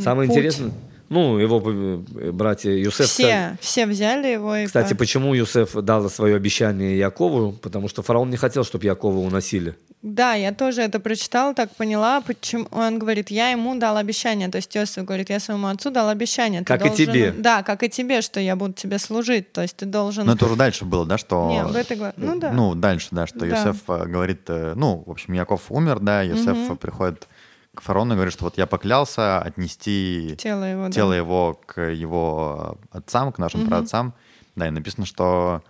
Самое путь. интересное, ну, его э, братья Юсеф... Все, все взяли его и... Кстати, по- почему Юсеф дал свое обещание Якову? Потому что фараон не хотел, чтобы Якова уносили. Да, я тоже это прочитала, так поняла, почему он говорит, я ему дал обещание, то есть Иосиф говорит, я своему отцу дал обещание. ты Как и должен- тебе. Да, как и тебе, что я буду тебе служить, то есть ты должен... Но это уже дальше было, да, что... Не, в этой главе- ну да. Ну, дальше, да, что Да. Э, говорит... э, Ну, в общем, Яков умер, да, Йосеф э, приходит фараону и говорит, что вот я поклялся отнести Тело его, да. тело его к его отцам, к нашим праотцам. Да, и написано, что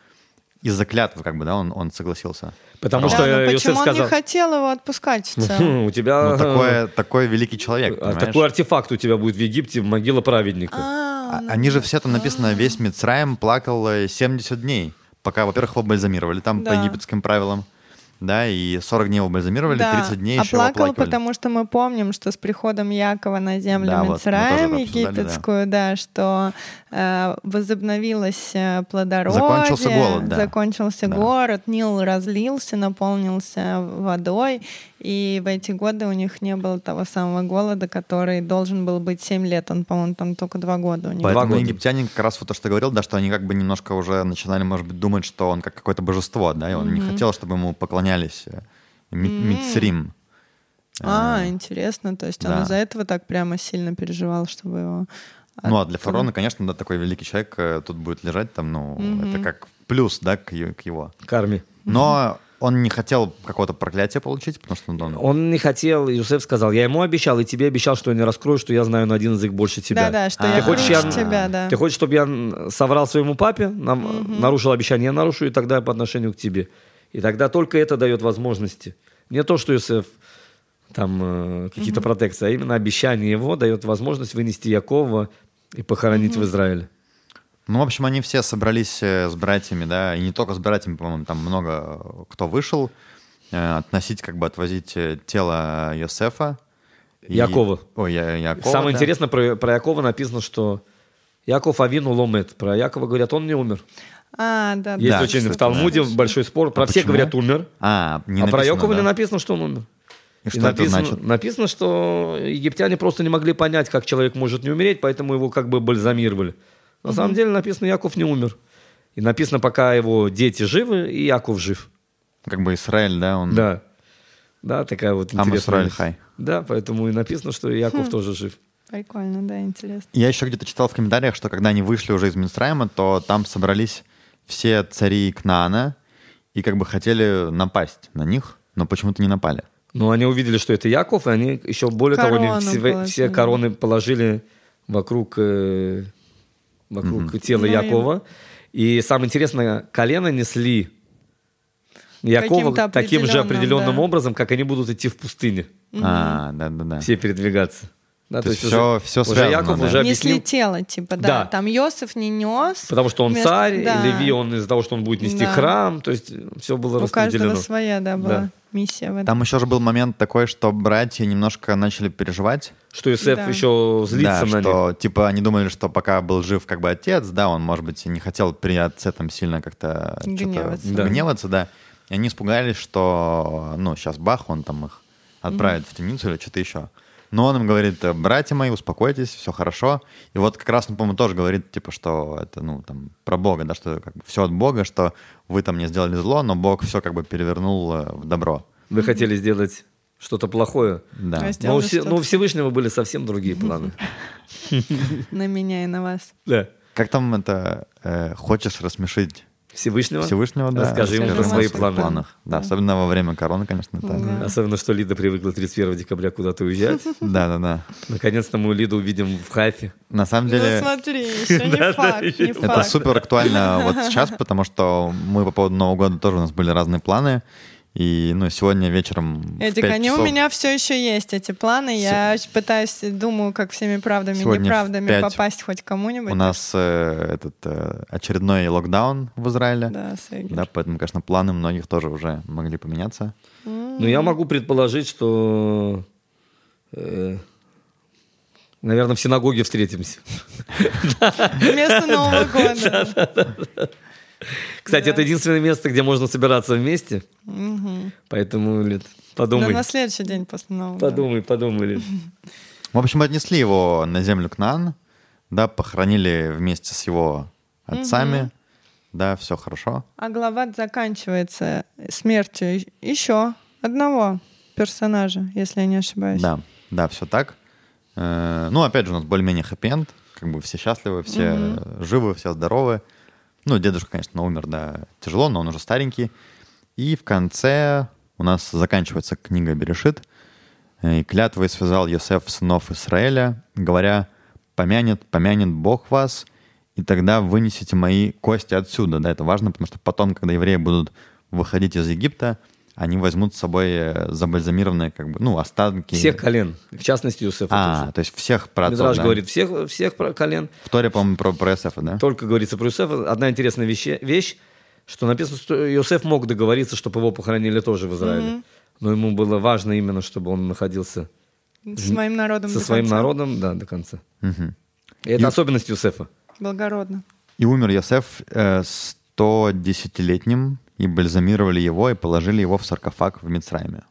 из-за клятвы, как бы, да, он, он согласился. Потому Да, что но э, почему Юсеф он сказал... не хотел его отпускать в целом? «Хм, У тебя... Ну, такой, такой великий человек, а, понимаешь? такой артефакт у тебя будет в Египте, могила праведника. А, А- Они же все там написано, весь Мицраем плакал э, 70 дней, пока, во-первых, его бальзамировали там по Да. египетским правилам, да, и 40 дней его бальзамировали, да. 30 дней а еще его плакал, оплакивали. потому что мы помним, что с приходом Якова на землю Да, вот, Мицраем это обсуждали, да. египетскую, да. что э, возобновилось э, плодородие, Закончился голод, да. закончился Да. город, Нил разлился, наполнился водой, и в эти годы у них не было того самого голода, который должен был быть 7 лет. Он, по-моему, там только 2 года у них. Поэтому года. египтяне как раз вот то, что ты говорил, да, что они как бы немножко уже начинали, может быть, думать, что он как какое-то божество, да, и он не хотел, чтобы ему поклонялись э, Ми- Мицрим. А, интересно. То есть да. он из-за этого так прямо сильно переживал, чтобы его... Ну, а для фараона, конечно, да, такой великий человек э, тут будет лежать там, ну, это как плюс, да, к, е- к его. Карми. Но он не хотел какого-то проклятия получить, потому что он... Он не хотел, Юсеф сказал, я ему обещал, и тебе обещал, что я не раскрою, что я знаю на один язык больше тебя. Да-да, что А, я хочешь, я- тебя, да. Ты хочешь, чтобы я соврал своему папе, нам, нарушил обещание, я нарушу, и тогда по отношению к тебе. И тогда только это дает возможности. Не то, что Юсеф там э, какие-то протекции, а именно обещание его дает возможность вынести Якова и похоронить в Израиле. Ну, в общем, они все собрались э, с братьями, да, и не только с братьями, по-моему, там много э, кто вышел, э, относить, как бы отвозить тело Йосефа. И- Якова. Ой, Я- Якова, Самое да. интересное про, про Якова написано, что Яков Авину ломет. Про Якова говорят, он не умер. А, да, Есть да. очень в Талмуде да. большой спор. Про А всех почему? говорят умер. А, не а про написано, Якова да? не написано, что он умер. И что написано, это значит? написано, что египтяне просто не могли понять, как человек может не умереть, поэтому его как бы бальзамировали. На самом деле написано, Яков не умер. И написано, пока его дети живы, и Яков жив. Как бы Израиль, да, он... Да. Да, такая вот интересная Исраэль вещь. хай. Да, поэтому и написано, что и Яков тоже жив. Прикольно, да, интересно. Я еще где-то читал в комментариях, что когда они вышли уже из Минстрайма, то там собрались все цари Кнаана и как бы хотели напасть на них, но почему-то не напали. Но они увидели, что это Яков, и они еще более того, они Корону все, положили. все короны положили вокруг, э, вокруг тела Ну Якова. И самое интересное, колено несли Якова таким же определенным, да. образом, как они будут идти в пустыне, А, да-да-да. все передвигаться. Да, То есть всё- всё уже связано, Яков да. уже Несли объяснил, тело, типа, да. Да. Там Йосиф не нес. потому что он Вместо- царь, да. Леви, он из-за того, что он будет нести Да. храм, то есть все было У каждого распределено. своя, да, была Да. Миссия в этом. Там еще же был момент такой, что братья немножко начали переживать. Что Юсеф Да. еще злится да, на что них. типа они думали, что пока был жив как бы отец, да, он, может быть, не хотел при отце там сильно как-то Гневаться. Да. гневаться, да. И они испугались, что, ну, сейчас бах, он там их отправит в темницу или что-то еще. Но он им говорит, братья мои, успокойтесь, все хорошо. И вот как раз он, по-моему, тоже говорит, типа, что это, ну, там, про Бога, да, что как бы все от Бога, что вы там не сделали зло, но Бог все как бы перевернул э, в добро. Вы хотели сделать что-то плохое. Да. Есть- Но у, Все- что-то. но у Всевышнего были совсем другие планы. (laughs) На меня и на вас. Да. Как там это, э, хочешь рассмешить Всевышнего. Всевышнего, да. Расскажи расскажи про свои о своих планы. планах. Да, особенно во время короны, конечно, это... Да. Особенно, что Лида привыкла 31 декабря куда-то уезжать. (laughs) Да, да, да. Наконец-то мы Лиду увидим в Хайфе. На самом Ну деле, смотри, (laughs) еще не Да, да, факт, не это супер актуально вот сейчас, потому что мы по поводу Нового года тоже у нас были разные планы. И, ну, сегодня вечером Эдик, 5 они у часов- меня все еще есть, эти планы. Я пытаюсь, думаю, как всеми правдами и неправдами пять попасть хоть кому-нибудь. У нас э, этот э, очередной локдаун в Израиле. Да, Сэгер. Да, поэтому, конечно, планы многих тоже уже могли поменяться. Но я могу предположить, что, э, наверное, в синагоге встретимся. Вместо Нового года. Кстати, это единственное место, где можно собираться вместе. Мгм. Поэтому, Лид, Да, подумай. на следующий день после Нового года. Подумай, подумай, Лид. (laughs) В общем, отнесли его на землю Кнан, да, похоронили вместе с его отцами, да, все хорошо. А глава заканчивается смертью еще одного персонажа, если я не ошибаюсь. Да, да, все так. Э, Ну, опять же, у нас более-менее хэппи как бы все счастливы, все живы, все здоровы. Ну, дедушка, конечно, умер, да, тяжело, но он уже старенький. И в конце у нас заканчивается книга Берешит. «И клятвой связал Йосеф сынов Израиля, говоря, помянет, помянет Бог вас, и тогда вынесите мои кости отсюда. Да, это важно, потому что потом, когда евреи будут выходить из Египта, они возьмут с собой э, забальзамированные, как бы, ну, останки. Всех колен, в частности, Юсефа А, тоже. то есть всех праотцов, Мидраш да? говорит всех, всех про- колен. В Торе, по-моему, про, про Иосифа, да? Только говорится про Юсефа. Одна интересная вещи- вещь, что написано, что Юсеф мог договориться, чтобы его похоронили тоже в Израиле. Но ему было важно именно, чтобы он находился С моим народом со своим конца. народом, да, до конца. Мгм. И это И- особенность Юсефа. Благородно. И умер Йосеф э, 110-летним, и бальзамировали его, и положили его в саркофаг в Мицрайме.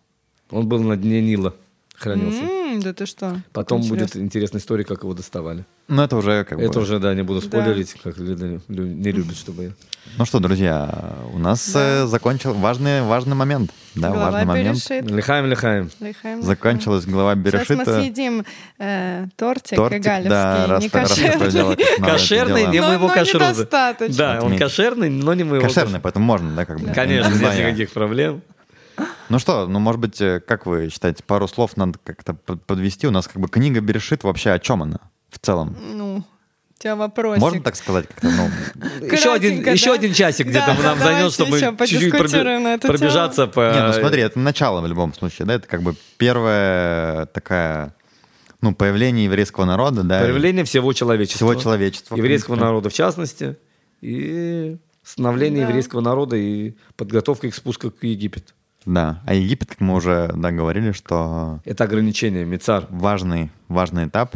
Он был на дне Нила, хранился. М, Да ты что? Потом Интересно. будет интересная история, как его доставали. Ну, это уже как Это бы... уже, да, не буду Да. спойлерить, как Лида лю- не любит, чтобы я... Ну что, друзья, у нас Да. э, закончил важный, важный момент. Да, Глава важный момент. Берешит. Лихаем, лихаем. Лихаем, Закончилась глава лихаем. Сейчас мы Берешита. съедим э, тортик, Тортик, галевский, да, раз, не (laughs) кошерный. как это Кошерный, не мы его. Да, он кошерный, но не мы его Кошерный, поэтому можно, да, как бы? Конечно, нет Да, я. никаких проблем. Ну что, ну, может быть, э, как вы считаете, пару слов надо как-то под- подвести? У нас как бы книга Берешит вообще о чем она в целом? Ну, у тебя вопросик. Можно так сказать как-то? Ну, (laughs) Еще один, Кратенько, еще да? один часик где-то Да, нам да, займет, чтобы чуть-чуть эту пробежаться по... не, ну смотри, это начало в любом случае, да, это как бы первая такая, ну, появление еврейского народа, да, Появление всего человечества. всего человечества. Еврейского народа в частности. И становление Да. еврейского народа и подготовка к спуску к Египет. Да, а Египет, как мы уже да, говорили, что Это ограничение, Мицар. важный, важный этап,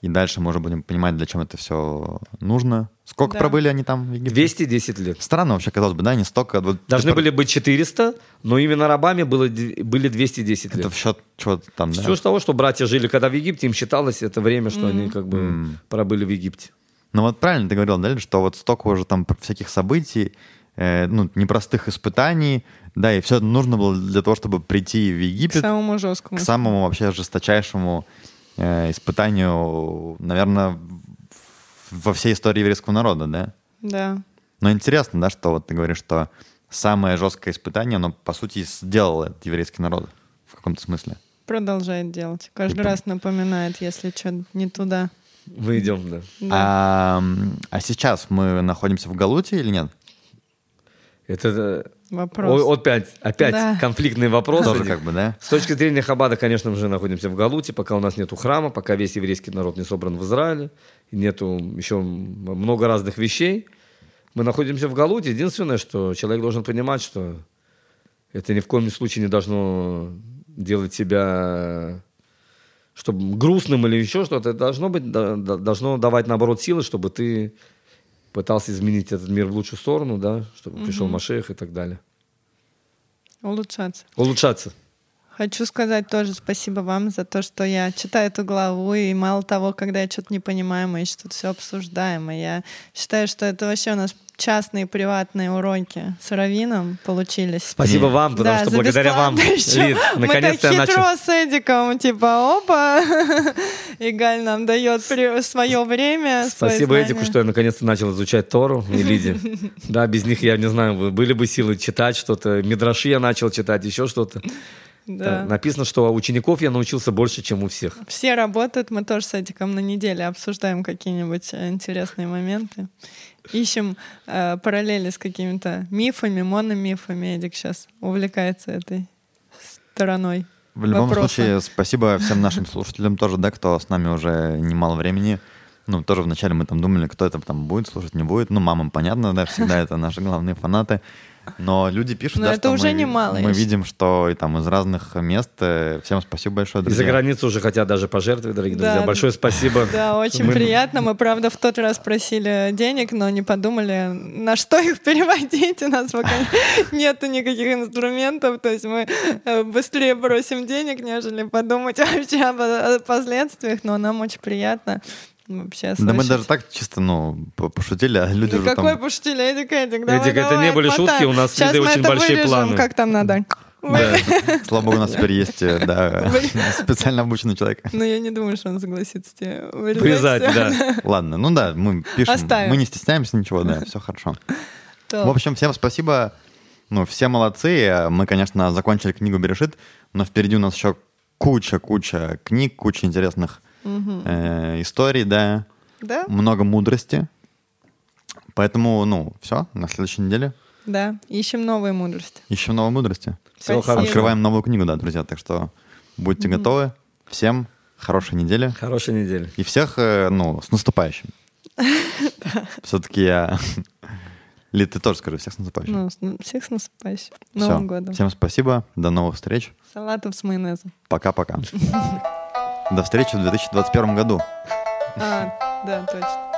и дальше мы уже будем понимать, для чего это все нужно. Сколько Да. пробыли они там в Египте? 210 лет. Странно вообще, казалось бы, да, не столько. Должны ты были быть 400, но именно рабами было, были 210 Это лет. в счет чего-то там, да? Все с того, что братья жили, когда в Египте, им считалось это время, что они как бы М. пробыли в Египте. Ну вот правильно ты говорил, да, что вот столько уже там всяких событий, э, ну, непростых испытаний, да, и все это нужно было для того, чтобы прийти в К Египет самому жесткому. к самому вообще жесточайшему э, испытанию, наверное, во всей истории еврейского народа, да? Да. Но интересно, да, что вот ты говоришь, что самое жесткое испытание, оно, по сути, сделало этот еврейский народ в каком-то смысле. Продолжает делать. Каждый И пон- раз напоминает, если что не туда. Мы идем, да. Да. А, а сейчас мы находимся в Галуте или нет? Это э, Вопрос. о- опять, опять Да. конфликтные вопросы. Тоже как бы, да? С точки зрения Хабада, конечно, мы же находимся в Галуте, пока у нас нету храма, пока весь еврейский народ не собран в Израиле, нету еще много разных вещей. Мы находимся в Галуте. Единственное, что человек должен понимать, что это ни в коем случае не должно делать себя чтобы грустным или еще что-то. Это должно быть, должно давать, наоборот, силы, чтобы ты пытался изменить этот мир в лучшую сторону, да, чтобы пришел Машех и так далее. Улучшаться. Улучшаться. Хочу сказать тоже спасибо вам за то, что я читаю эту главу, и мало того, когда я что-то не понимаю, мы еще тут все обсуждаем. И я считаю, что это вообще у нас частные приватные уроки с Равином получились. Спасибо вам, потому Да, что благодаря вам, бесплатно еще. Лид, Мы наконец-то так я хитро начал. с Эдиком, типа, опа, (laughs) Игаль нам дает свое время, Спасибо. Эдику, что я наконец-то начал изучать Тору и Лиде. (laughs) Да, без них я не знаю, были бы силы читать что-то. Мидраши я начал читать, еще что-то. Да. Да, Написано, что у учеников я научился больше, чем у всех. Все работают, мы тоже с Эдиком на неделе обсуждаем какие-нибудь э, интересные моменты. Ищем э, параллели с какими-то мифами, мономифами. Эдик сейчас увлекается этой стороной. В любом вопроса. случае, спасибо всем нашим слушателям тоже, да, кто с нами уже немало времени. Ну, тоже вначале мы там думали, кто это там будет слушать, не будет. Ну, мамам понятно, да, всегда это наши главные фанаты. Но люди пишут, Но да, это что уже мы, немало, мы видим, что и там из разных мест. э, Всем спасибо большое, друзья. границы уже хотят даже пожертвовать, дорогие Да. друзья. Большое спасибо. (laughs) Да, очень Мы- приятно. Мы, правда, в тот раз просили денег, но не подумали, на что их (laughs) переводить. У нас пока (laughs) нету никаких инструментов. То есть мы э, быстрее просим денег, нежели подумать вообще об- о последствиях. Но нам очень приятно вообще Да мы даже так чисто, ну, по- пошутили, а люди уже Никакой там... пошутили, Эдик, Эдик, давай, Эдик, это давай, не были хватай. шутки, у нас с Сейчас Лидой мы очень это большие вырежем, планы. как там надо. (laughs) Да. Слава богу, у нас теперь есть, э, да, (laughs) специально обученный человек. Но я не думаю, что он согласится тебе Вырезать, да. (laughs) Ладно, ну да, мы пишем, Оставим. мы не стесняемся ничего, да, все хорошо. В общем, всем спасибо. Ну, все молодцы. Мы, конечно, закончили книгу Берешит, но впереди у нас еще куча-куча книг, куча интересных э, историй, да, Да? много мудрости. Поэтому, ну, все, на следующей неделе Да. Ищем новые мудрости. ищем новой мудрости. Всего хорошего. Открываем новую книгу, да, друзья. Так что будьте готовы. Всем хорошей недели. Хорошей недели. И всех, э, ну, с наступающим. (laughs) Все-таки я... (laughs) Лид, ты тоже скажи, всех с наступающим. Ну, с- всех с наступающим. Новым годом. Всем спасибо. До новых встреч. Салатов с майонезом. Пока-пока. (laughs) До встречи в 2021 году. А, да, точно.